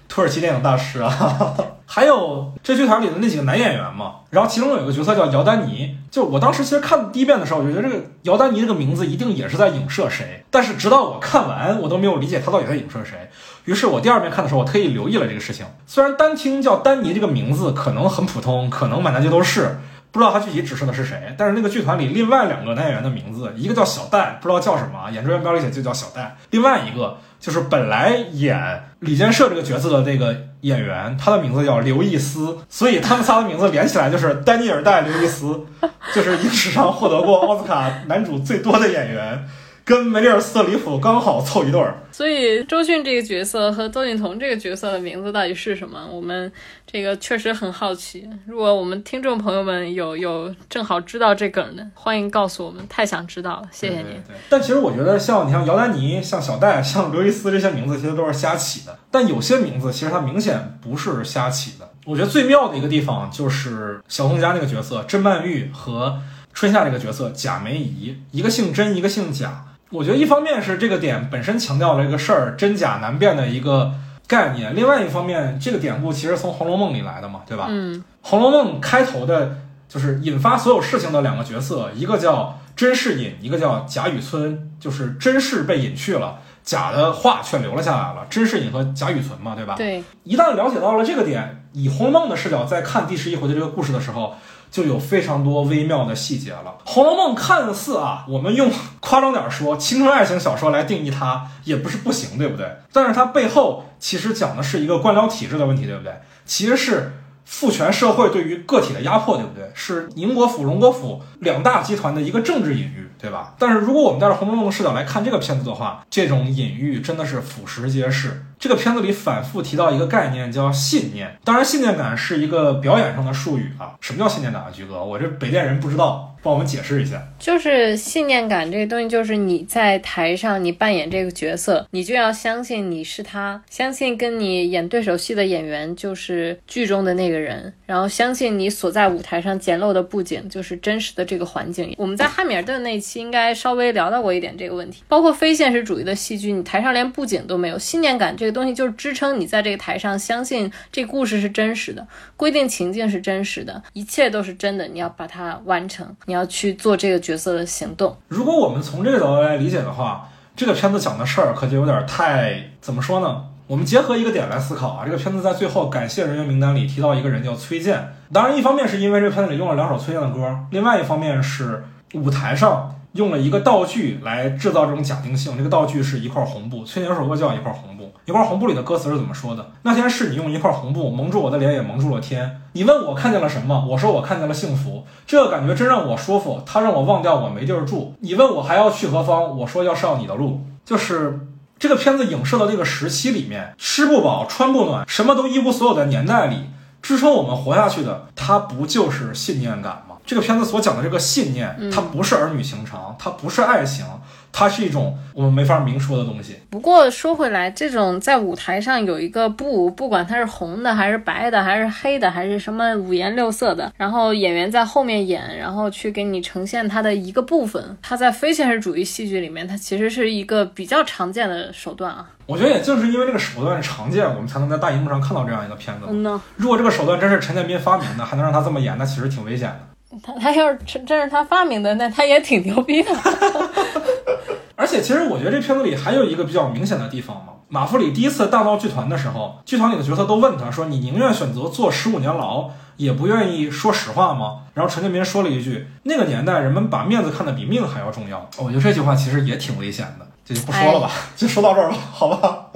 土耳其电影大师啊。还有这剧团里的那几个男演员嘛，然后其中有一个角色叫姚丹尼，就我当时其实看第一遍的时候，我就觉得这个姚丹尼这个名字一定也是在影射谁，但是直到我看完，我都没有理解他到底在影射谁。于是我第二遍看的时候，我特意留意了这个事情。虽然单听叫丹尼这个名字可能很普通，可能满大街都是，不知道他具体指示的是谁。但是那个剧团里另外两个男演员的名字，一个叫小戴，不知道叫什么，演职员标里写就叫小戴；另外一个就是本来演李建设这个角色的那个演员，他的名字叫刘易斯。所以他们仨的名字连起来就是丹尼尔戴刘易斯，就是影史上获得过奥斯卡男主最多的演员。跟梅丽尔·斯特里普刚好凑一对儿，所以周迅这个角色和窦靖童这个角色的名字到底是什么？我们这个确实很好奇。如果我们听众朋友们有有正好知道这梗的，欢迎告诉我们，太想知道了，谢谢您。但其实我觉得，像你像姚丹妮、像小戴、像刘易斯这些名字，其实都是瞎起的。但有些名字其实它明显不是瞎起的。我觉得最妙的一个地方就是小宋佳那个角色甄曼玉和春夏这个角色贾梅姨，一个姓甄，一个姓贾。我觉得一方面是这个点本身强调了这个事儿真假难辨的一个概念，另外一方面，这个典故其实从《红楼梦》里来的嘛，对吧？嗯，《红楼梦》开头的就是引发所有事情的两个角色，一个叫甄士隐，一个叫贾雨村，就是甄氏被隐去了，贾的话却留了下来了，甄士隐和贾雨村嘛，对吧？对。一旦了解到了这个点，以《红楼梦》的视角在看第十一回的这个故事的时候。就有非常多微妙的细节了。《红楼梦》看似啊，我们用 夸张点说，青春爱情小说来定义它也不是不行，对不对？但是它背后其实讲的是一个官僚体制的问题，对不对？其实是父权社会对于个体的压迫，对不对？是宁国府、荣国府两大集团的一个政治隐喻，对吧？但是如果我们带着《红楼梦》的视角来看这个片子的话，这种隐喻真的是俯拾皆是。这个片子里反复提到一个概念，叫信念。当然，信念感是一个表演上的术语啊。什么叫信念感啊，菊哥？我这北电人不知道，帮我们解释一下。就是信念感这个东西，就是你在台上你扮演这个角色，你就要相信你是他，相信跟你演对手戏的演员就是剧中的那个人，然后相信你所在舞台上简陋的布景就是真实的这个环境。我们在汉密尔顿那期应该稍微聊到过一点这个问题，包括非现实主义的戏剧，你台上连布景都没有，信念感这。个东西就是支撑你在这个台上相信这故事是真实的，规定情境是真实的，一切都是真的。你要把它完成，你要要去做这个角色的行动。如果我们从这个角度来理解的话，这个片子讲的事儿可就有点太怎么说呢？我们结合一个点来思考啊，这个片子在最后感谢人员名单里提到一个人叫崔健，当然一方面是因为这个片子里用了两首崔健的歌，另外一方面是舞台上。用了一个道具来制造这种假定性，这个道具是一块红布。崔健首歌叫一块红布，一块红布里的歌词是怎么说的？那天是你用一块红布蒙住我的脸，也蒙住了天。你问我看见了什么？我说我看见了幸福。这个感觉真让我舒服，它让我忘掉我没地儿住。你问我还要去何方？我说要上你的路。就是这个片子影射的这个时期里面，吃不饱穿不暖，什么都一无所有的年代里，支撑我们活下去的，它不就是信念感？这个片子所讲的这个信念，它不是儿女情长，它不是爱情，它是一种我们没法明说的东西。不过说回来，这种在舞台上有一个布，不管它是红的还是白的，还是黑的，还是什么五颜六色的，然后演员在后面演，然后去给你呈现它的一个部分，它在非现实主义戏剧里面，它其实是一个比较常见的手段啊。我觉得也正是因为这个手段常见，我们才能在大荧幕上看到这样一个片子。嗯呢，如果这个手段真是陈建斌发明的，还能让他这么演，那其实挺危险的。他他要是真是他发明的，那他也挺牛逼的。而且，其实我觉得这片子里还有一个比较明显的地方嘛。马弗里第一次大闹剧团的时候，剧团里的角色都问他说：“你宁愿选择坐十五年牢，也不愿意说实话吗？”然后陈建斌说了一句：“那个年代人们把面子看得比命还要重要。”我觉得这句话其实也挺危险的，这就不说了吧，就说到这儿吧，好吧。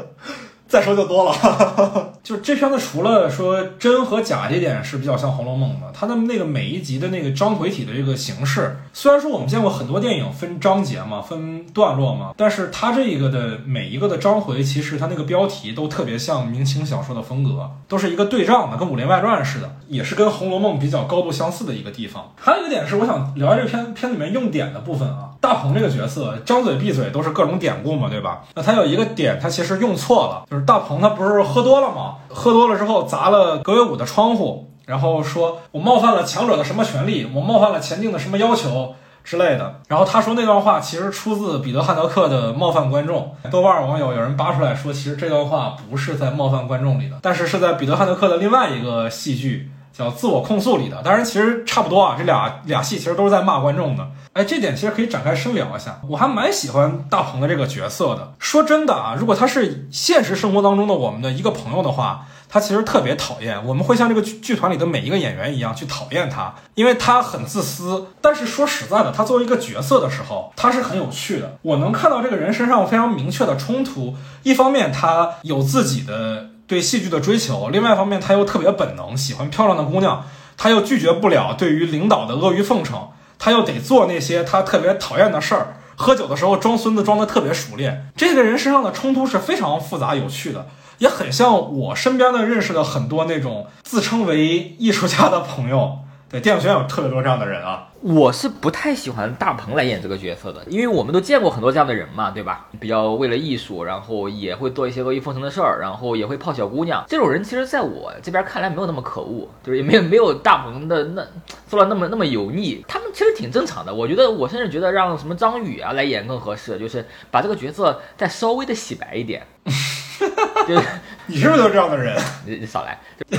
再说就多了，就这片子除了说真和假这点是比较像《红楼梦》的，它的那个每一集的那个章回体的这个形式，虽然说我们见过很多电影分章节嘛，分段落嘛，但是它这一个的每一个的章回，其实它那个标题都特别像明清小说的风格，都是一个对仗的，跟《武林外传》似的，也是跟《红楼梦》比较高度相似的一个地方。还有一个点是，我想聊这片片里面用典的部分啊。大鹏这个角色张嘴闭嘴都是各种典故嘛，对吧？那他有一个点，他其实用错了，就是大鹏他不是喝多了吗？喝多了之后砸了葛伟武的窗户，然后说我冒犯了强者的什么权利，我冒犯了前进的什么要求。之类的，然后他说那段话其实出自彼得·汉德克的《冒犯观众》。豆瓣网友有人扒出来说，其实这段话不是在《冒犯观众》里的，但是是在彼得·汉德克的另外一个戏剧叫《自我控诉》里的。当然，其实差不多啊，这俩俩戏其实都是在骂观众的。哎，这点其实可以展开深聊一下。我还蛮喜欢大鹏的这个角色的。说真的啊，如果他是现实生活当中的我们的一个朋友的话。他其实特别讨厌，我们会像这个剧剧团里的每一个演员一样去讨厌他，因为他很自私。但是说实在的，他作为一个角色的时候，他是很有趣的。我能看到这个人身上非常明确的冲突。一方面，他有自己的对戏剧的追求；另外一方面，他又特别本能，喜欢漂亮的姑娘，他又拒绝不了对于领导的阿谀奉承，他又得做那些他特别讨厌的事儿。喝酒的时候装孙子装的特别熟练。这个人身上的冲突是非常复杂有趣的。也很像我身边的认识的很多那种自称为艺术家的朋友，对电影学院有特别多这样的人啊。我是不太喜欢大鹏来演这个角色的，因为我们都见过很多这样的人嘛，对吧？比较为了艺术，然后也会做一些阿谀奉承的事儿，然后也会泡小姑娘。这种人其实在我这边看来没有那么可恶，就是也没有没有大鹏的那做了那么那么油腻。他们其实挺正常的。我觉得我甚至觉得让什么张宇啊来演更合适，就是把这个角色再稍微的洗白一点。就是你是不是都这样的人？你你少来！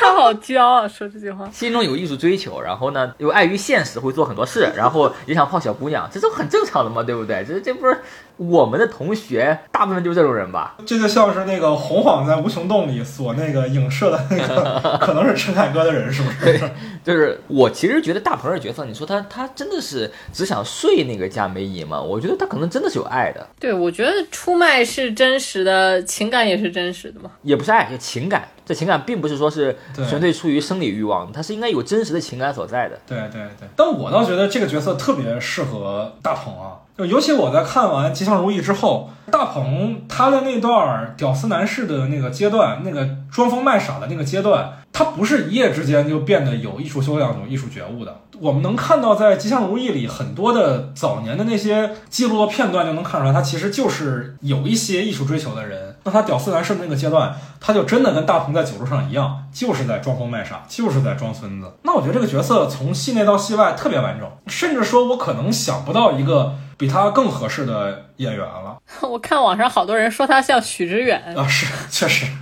他好骄傲，说这句话。心中有艺术追求，然后呢又碍于现实会做很多事，然后也想泡小姑娘，这都很正常的嘛，对不对？这这不是我们的同学大部分就是这种人吧？这就像是那个洪晃在无穷洞里所那个影射的那个，可能是陈凯歌的人，是不是？就是我其实觉得大鹏这角色，你说他他真的是只想睡那个贾梅姨吗？我觉得他可能真的是有爱的。对，我觉得出卖是真实的，情感也是真实的嘛。也不是爱，是情感。这情感并不是说是纯粹出于生理欲望，它是应该有真实的情感所在的。对对对。但我倒觉得这个角色特别适合大鹏啊，尤其我在看完《吉祥如意》之后，大鹏他的那段屌丝男士的那个阶段，那个装疯卖傻的那个阶段。他不是一夜之间就变得有艺术修养、有艺术觉悟的。我们能看到，在《吉祥如意》里很多的早年的那些记录的片段，就能看出来，他其实就是有一些艺术追求的人。那他屌丝男士的那个阶段，他就真的跟大鹏在酒桌上一样，就是在装疯卖傻，就是在装孙子。那我觉得这个角色从戏内到戏外特别完整，甚至说我可能想不到一个比他更合适的演员了。我看网上好多人说他像许知远啊，是确实。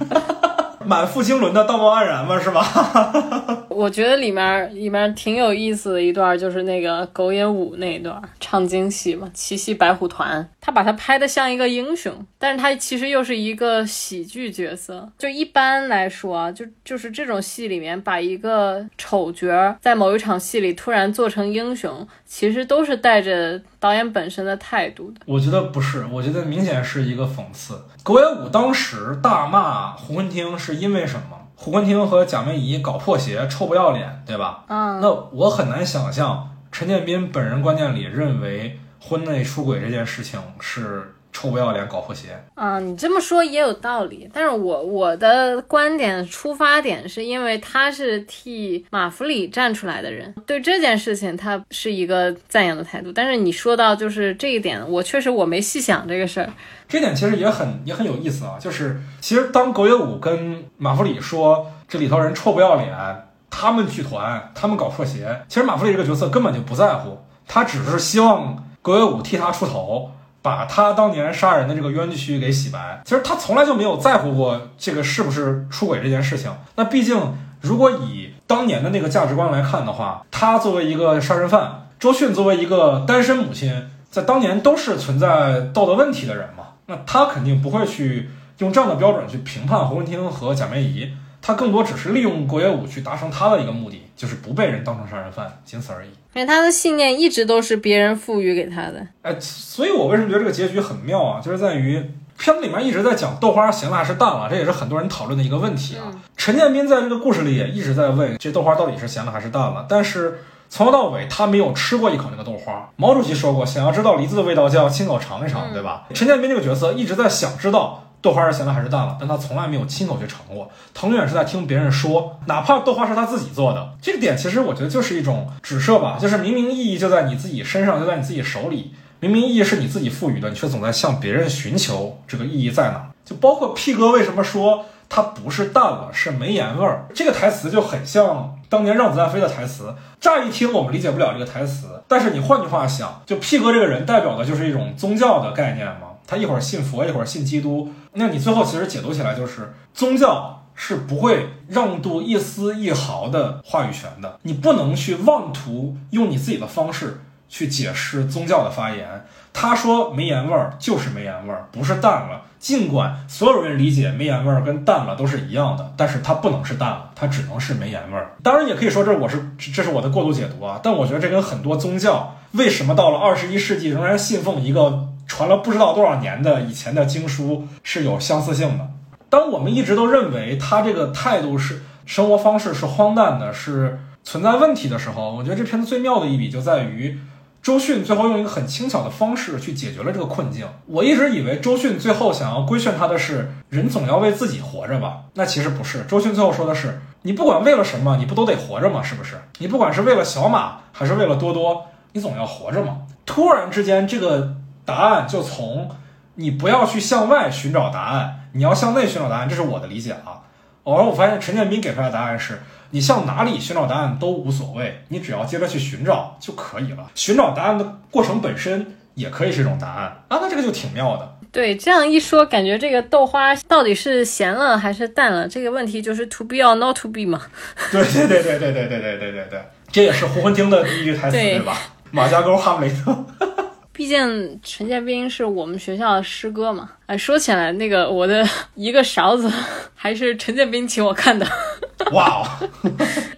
满腹经纶的道貌岸然嘛，是吧？我觉得里面里面挺有意思的一段，就是那个狗眼舞那一段唱京戏嘛，七夕白虎团，他把他拍的像一个英雄，但是他其实又是一个喜剧角色。就一般来说啊，就就是这种戏里面，把一个丑角在某一场戏里突然做成英雄，其实都是带着导演本身的态度的。我觉得不是，我觉得明显是一个讽刺。狗野武当时大骂胡文厅是因为什么？胡文厅和贾梅姨搞破鞋，臭不要脸，对吧？嗯，那我很难想象陈建斌本人观念里认为婚内出轨这件事情是。臭不要脸，搞破鞋啊！你这么说也有道理，但是我我的观点出发点是因为他是替马弗里站出来的人，对这件事情他是一个赞扬的态度。但是你说到就是这一点，我确实我没细想这个事儿。这点其实也很也很有意思啊，就是其实当狗野武跟马弗里说这里头人臭不要脸，他们剧团他们搞破鞋，其实马弗里这个角色根本就不在乎，他只是希望狗野武替他出头。把他当年杀人的这个冤屈给洗白，其实他从来就没有在乎过这个是不是出轨这件事情。那毕竟，如果以当年的那个价值观来看的话，他作为一个杀人犯，周迅作为一个单身母亲，在当年都是存在道德问题的人嘛。那他肯定不会去用这样的标准去评判侯文婷和贾梅姨。他更多只是利用国野武去达成他的一个目的，就是不被人当成杀人犯，仅此而已。因为他的信念一直都是别人赋予给他的。哎，所以我为什么觉得这个结局很妙啊？就是在于片子里面一直在讲豆花咸了还是淡了，这也是很多人讨论的一个问题啊。陈建斌在这个故事里也一直在问这豆花到底是咸了还是淡了，但是从头到尾他没有吃过一口那个豆花。毛主席说过，想要知道梨子的味道，就要亲口尝一尝，对吧？陈建斌这个角色一直在想知道。豆花是咸了还是淡了，但他从来没有亲口去尝过，他永远是在听别人说，哪怕豆花是他自己做的。这个点其实我觉得就是一种指涉吧，就是明明意义就在你自己身上，就在你自己手里，明明意义是你自己赋予的，你却总在向别人寻求这个意义在哪。就包括 P 哥为什么说它不是淡了，是没盐味儿，这个台词就很像当年让子弹飞的台词。乍一听我们理解不了这个台词，但是你换句话想，就 P 哥这个人代表的就是一种宗教的概念嘛。他一会儿信佛，一会儿信基督，那你最后其实解读起来就是宗教是不会让渡一丝一毫的话语权的，你不能去妄图用你自己的方式去解释宗教的发言。他说没盐味儿就是没盐味儿，不是淡了。尽管所有人理解没盐味儿跟淡了都是一样的，但是它不能是淡了，它只能是没盐味儿。当然也可以说这我是这是我的过度解读啊，但我觉得这跟很多宗教为什么到了二十一世纪仍然信奉一个。传了不知道多少年的以前的经书是有相似性的。当我们一直都认为他这个态度是生活方式是荒诞的，是存在问题的时候，我觉得这片子最妙的一笔就在于周迅最后用一个很轻巧的方式去解决了这个困境。我一直以为周迅最后想要规劝他的是人总要为自己活着吧？那其实不是。周迅最后说的是你不管为了什么，你不都得活着吗？是不是？你不管是为了小马还是为了多多，你总要活着吗？突然之间这个。答案就从你不要去向外寻找答案，你要向内寻找答案，这是我的理解啊。而我发现陈建斌给出来的答案是，你向哪里寻找答案都无所谓，你只要接着去寻找就可以了。寻找答案的过程本身也可以是一种答案啊，那这个就挺妙的。对，这样一说，感觉这个豆花到底是咸了还是淡了？这个问题就是 to be or not to be 嘛？对对对对对对对对对对对，这也是胡魂听的第一句台词对吧？马家沟哈姆雷特。毕竟陈建斌是我们学校的师哥嘛，哎，说起来那个我的 一个勺子还是陈建斌请我看的，哇哦，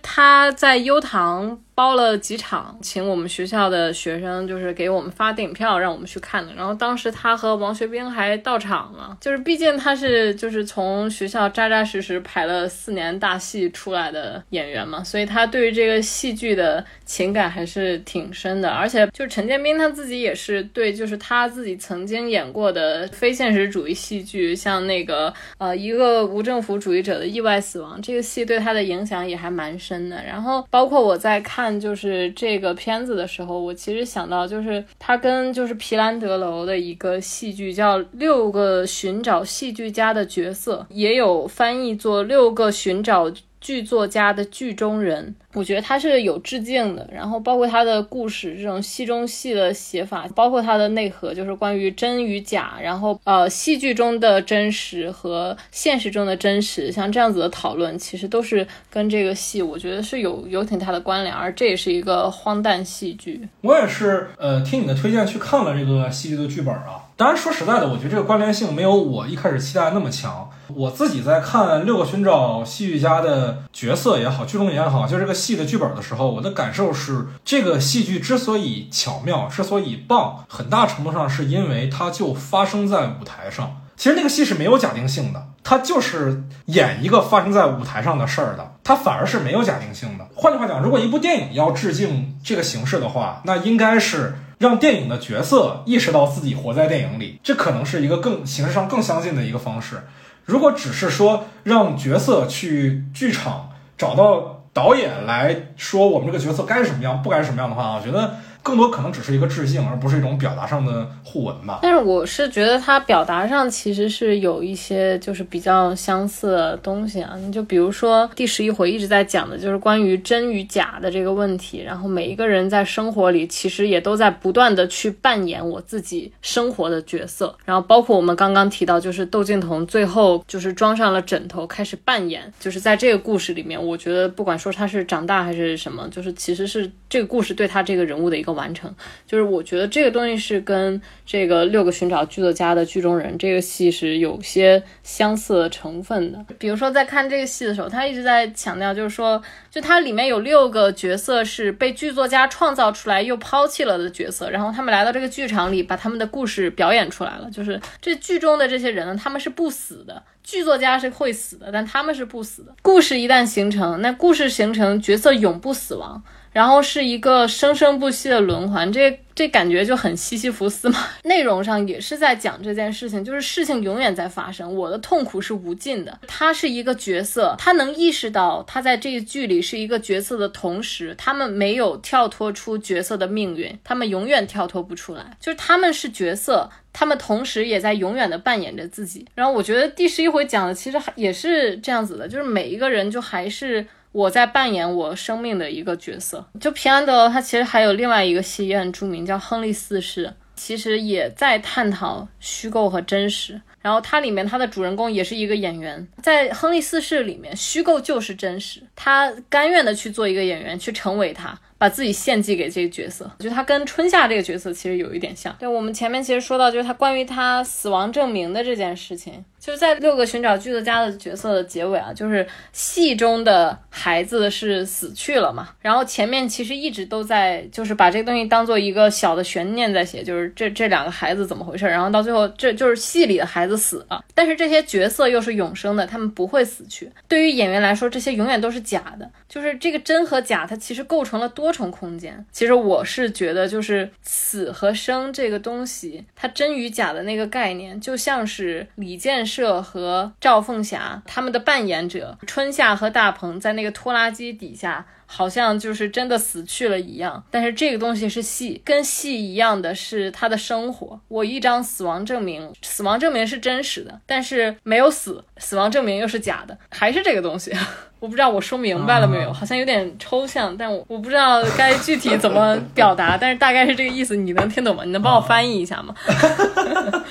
他在优唐。包了几场，请我们学校的学生，就是给我们发电影票，让我们去看的。然后当时他和王学兵还到场了，就是毕竟他是就是从学校扎扎实实排了四年大戏出来的演员嘛，所以他对于这个戏剧的情感还是挺深的。而且就是陈建斌他自己也是对，就是他自己曾经演过的非现实主义戏剧，像那个呃一个无政府主义者的意外死亡，这个戏对他的影响也还蛮深的。然后包括我在看。就是这个片子的时候，我其实想到，就是他跟就是皮兰德楼的一个戏剧叫《六个寻找戏剧家的角色》，也有翻译作《六个寻找剧作家的剧中人》。我觉得他是有致敬的，然后包括他的故事这种戏中戏的写法，包括他的内核，就是关于真与假，然后呃戏剧中的真实和现实中的真实，像这样子的讨论，其实都是跟这个戏，我觉得是有有挺大的关联，而这也是一个荒诞戏剧。我也是呃听你的推荐去看了这个戏剧的剧本啊，当然说实在的，我觉得这个关联性没有我一开始期待那么强。我自己在看六个寻找戏剧家的角色也好，剧中也好，就这个。戏的剧本的时候，我的感受是，这个戏剧之所以巧妙，之所以棒，很大程度上是因为它就发生在舞台上。其实那个戏是没有假定性的，它就是演一个发生在舞台上的事儿的，它反而是没有假定性的。换句话讲，如果一部电影要致敬这个形式的话，那应该是让电影的角色意识到自己活在电影里，这可能是一个更形式上更相近的一个方式。如果只是说让角色去剧场找到。导演来说，我们这个角色该什么样，不该什么样的话，我觉得。更多可能只是一个致敬，而不是一种表达上的互文吧。但是我是觉得它表达上其实是有一些就是比较相似的东西啊。你就比如说第十一回一直在讲的就是关于真与假的这个问题，然后每一个人在生活里其实也都在不断的去扮演我自己生活的角色。然后包括我们刚刚提到，就是窦靖童最后就是装上了枕头开始扮演，就是在这个故事里面，我觉得不管说他是长大还是什么，就是其实是这个故事对他这个人物的一个。完成，就是我觉得这个东西是跟这个六个寻找剧作家的剧中人这个戏是有些相似的成分的。比如说在看这个戏的时候，他一直在强调，就是说，就它里面有六个角色是被剧作家创造出来又抛弃了的角色，然后他们来到这个剧场里，把他们的故事表演出来了。就是这剧中的这些人呢，他们是不死的，剧作家是会死的，但他们是不死的。故事一旦形成，那故事形成，角色永不死亡。然后是一个生生不息的轮环，这。这感觉就很西西弗斯嘛。内容上也是在讲这件事情，就是事情永远在发生，我的痛苦是无尽的。他是一个角色，他能意识到他在这一剧里是一个角色的同时，他们没有跳脱出角色的命运，他们永远跳脱不出来，就是他们是角色。他们同时也在永远的扮演着自己，然后我觉得第十一回讲的其实也是这样子的，就是每一个人就还是我在扮演我生命的一个角色。就平安德他其实还有另外一个戏也很著名，叫《亨利四世》，其实也在探讨虚构和真实。然后它里面它的主人公也是一个演员，在《亨利四世》里面，虚构就是真实，他甘愿的去做一个演员，去成为他。把自己献祭给这个角色，我觉得他跟春夏这个角色其实有一点像。对我们前面其实说到，就是他关于他死亡证明的这件事情。就是在六个寻找剧作家的角色的结尾啊，就是戏中的孩子是死去了嘛，然后前面其实一直都在就是把这个东西当做一个小的悬念在写，就是这这两个孩子怎么回事，然后到最后这就是戏里的孩子死了，但是这些角色又是永生的，他们不会死去。对于演员来说，这些永远都是假的，就是这个真和假，它其实构成了多多重空间。其实我是觉得，就是死和生这个东西，它真与假的那个概念，就像是李建设和赵凤霞他们的扮演者春夏和大鹏在那个拖拉机底下，好像就是真的死去了一样。但是这个东西是戏，跟戏一样的是他的生活。我一张死亡证明，死亡证明是真实的，但是没有死，死亡证明又是假的，还是这个东西。我不知道我说明白了没有，好像有点抽象，但我我不知道该具体怎么表达，但是大概是这个意思，你能听懂吗？你能帮我翻译一下吗？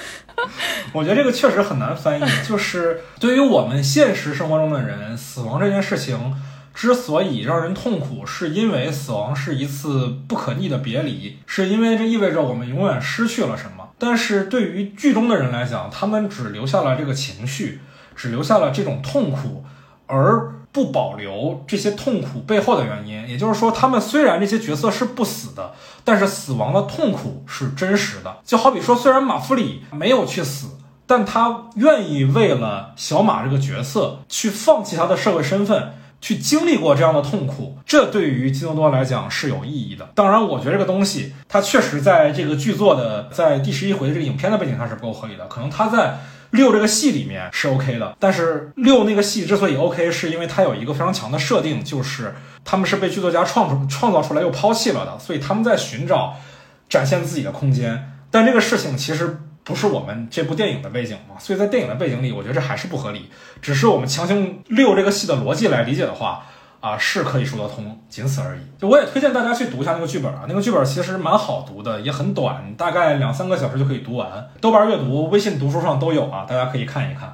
我觉得这个确实很难翻译，就是对于我们现实生活中的人，死亡这件事情之所以让人痛苦，是因为死亡是一次不可逆的别离，是因为这意味着我们永远失去了什么。但是对于剧中的人来讲，他们只留下了这个情绪，只留下了这种痛苦，而。不保留这些痛苦背后的原因，也就是说，他们虽然这些角色是不死的，但是死亡的痛苦是真实的。就好比说，虽然马弗里没有去死，但他愿意为了小马这个角色去放弃他的社会身份，去经历过这样的痛苦，这对于基诺多来讲是有意义的。当然，我觉得这个东西，它确实在这个剧作的在第十一回的这个影片的背景上是不够合理的，可能他在。六这个戏里面是 OK 的，但是六那个戏之所以 OK，是因为它有一个非常强的设定，就是他们是被剧作家创创造出来又抛弃了的，所以他们在寻找展现自己的空间。但这个事情其实不是我们这部电影的背景嘛，所以在电影的背景里，我觉得这还是不合理。只是我们强行六这个戏的逻辑来理解的话。啊，是可以说得通，仅此而已。就我也推荐大家去读一下那个剧本啊，那个剧本其实蛮好读的，也很短，大概两三个小时就可以读完。豆瓣阅读、微信读书上都有啊，大家可以看一看。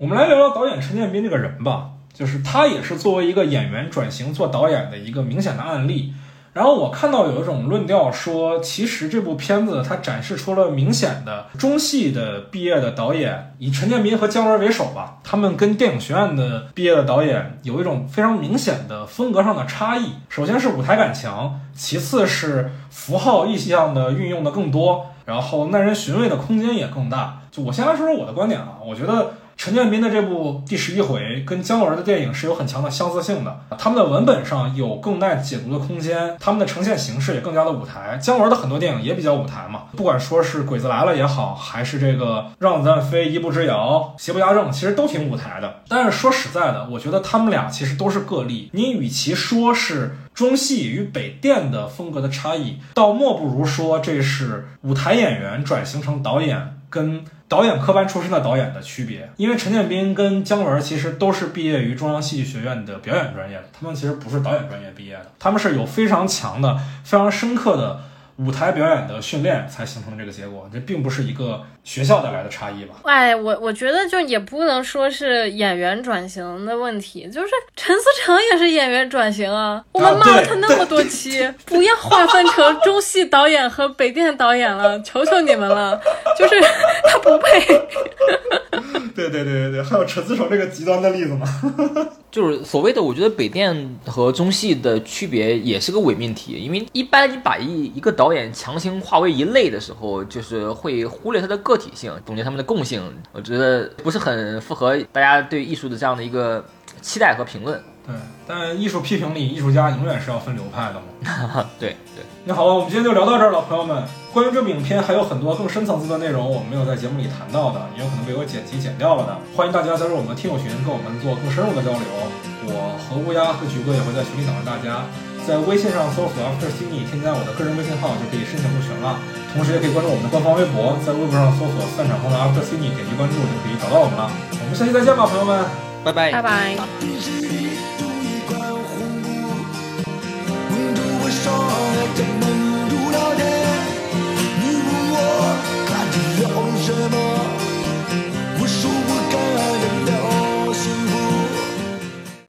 我们来聊聊导演陈建斌这个人吧，就是他也是作为一个演员转型做导演的一个明显的案例。然后我看到有一种论调说，其实这部片子它展示出了明显的中戏的毕业的导演，以陈建斌和姜文为首吧，他们跟电影学院的毕业的导演有一种非常明显的风格上的差异。首先是舞台感强，其次是符号意象的运用的更多，然后耐人寻味的空间也更大。就我先来说说我的观点啊，我觉得。陈建斌的这部第十一回跟姜文的电影是有很强的相似性的，他们的文本上有更耐解读的空间，他们的呈现形式也更加的舞台。姜文的很多电影也比较舞台嘛，不管说是鬼子来了也好，还是这个让子弹飞、一步之遥、邪不压正，其实都挺舞台的。但是说实在的，我觉得他们俩其实都是个例。你与其说是中戏与北电的风格的差异，倒莫不如说这是舞台演员转型成导演跟。导演科班出身的导演的区别，因为陈建斌跟姜文其实都是毕业于中央戏剧学院的表演专业的，他们其实不是导演专业毕业的，他们是有非常强的、非常深刻的。舞台表演的训练才形成这个结果，这并不是一个学校带来的差异吧？哎，我我觉得就也不能说是演员转型的问题，就是陈思诚也是演员转型啊。我们骂了他那么多期，不要划分成中戏导演和北电导演了，求求你们了，就是 他不配。对对对对对，还有陈思诚这个极端的例子吗？就是所谓的，我觉得北电和中戏的区别也是个伪命题，因为一般你把一一个导演强行化为一类的时候，就是会忽略他的个体性，总结他们的共性，我觉得不是很符合大家对艺术的这样的一个期待和评论。对，但艺术批评里，艺术家永远是要分流派的嘛。对对。那好了，我们今天就聊到这儿了，朋友们。关于这部影片还有很多更深层次的内容，我们没有在节目里谈到的，也有可能被我剪辑剪掉了的。欢迎大家加入我们的听友群，跟我们做更深入的交流。我和乌鸦和菊哥也会在群里等着大家。在微信上搜索 After Cindy，添加我的个人微信号就可以申请入群了。同时，也可以关注我们的官方微博，在微博上搜索“散场后的 After Cindy”，点击关注就可以找到我们了。我们下期再见吧，朋友们，拜拜拜拜。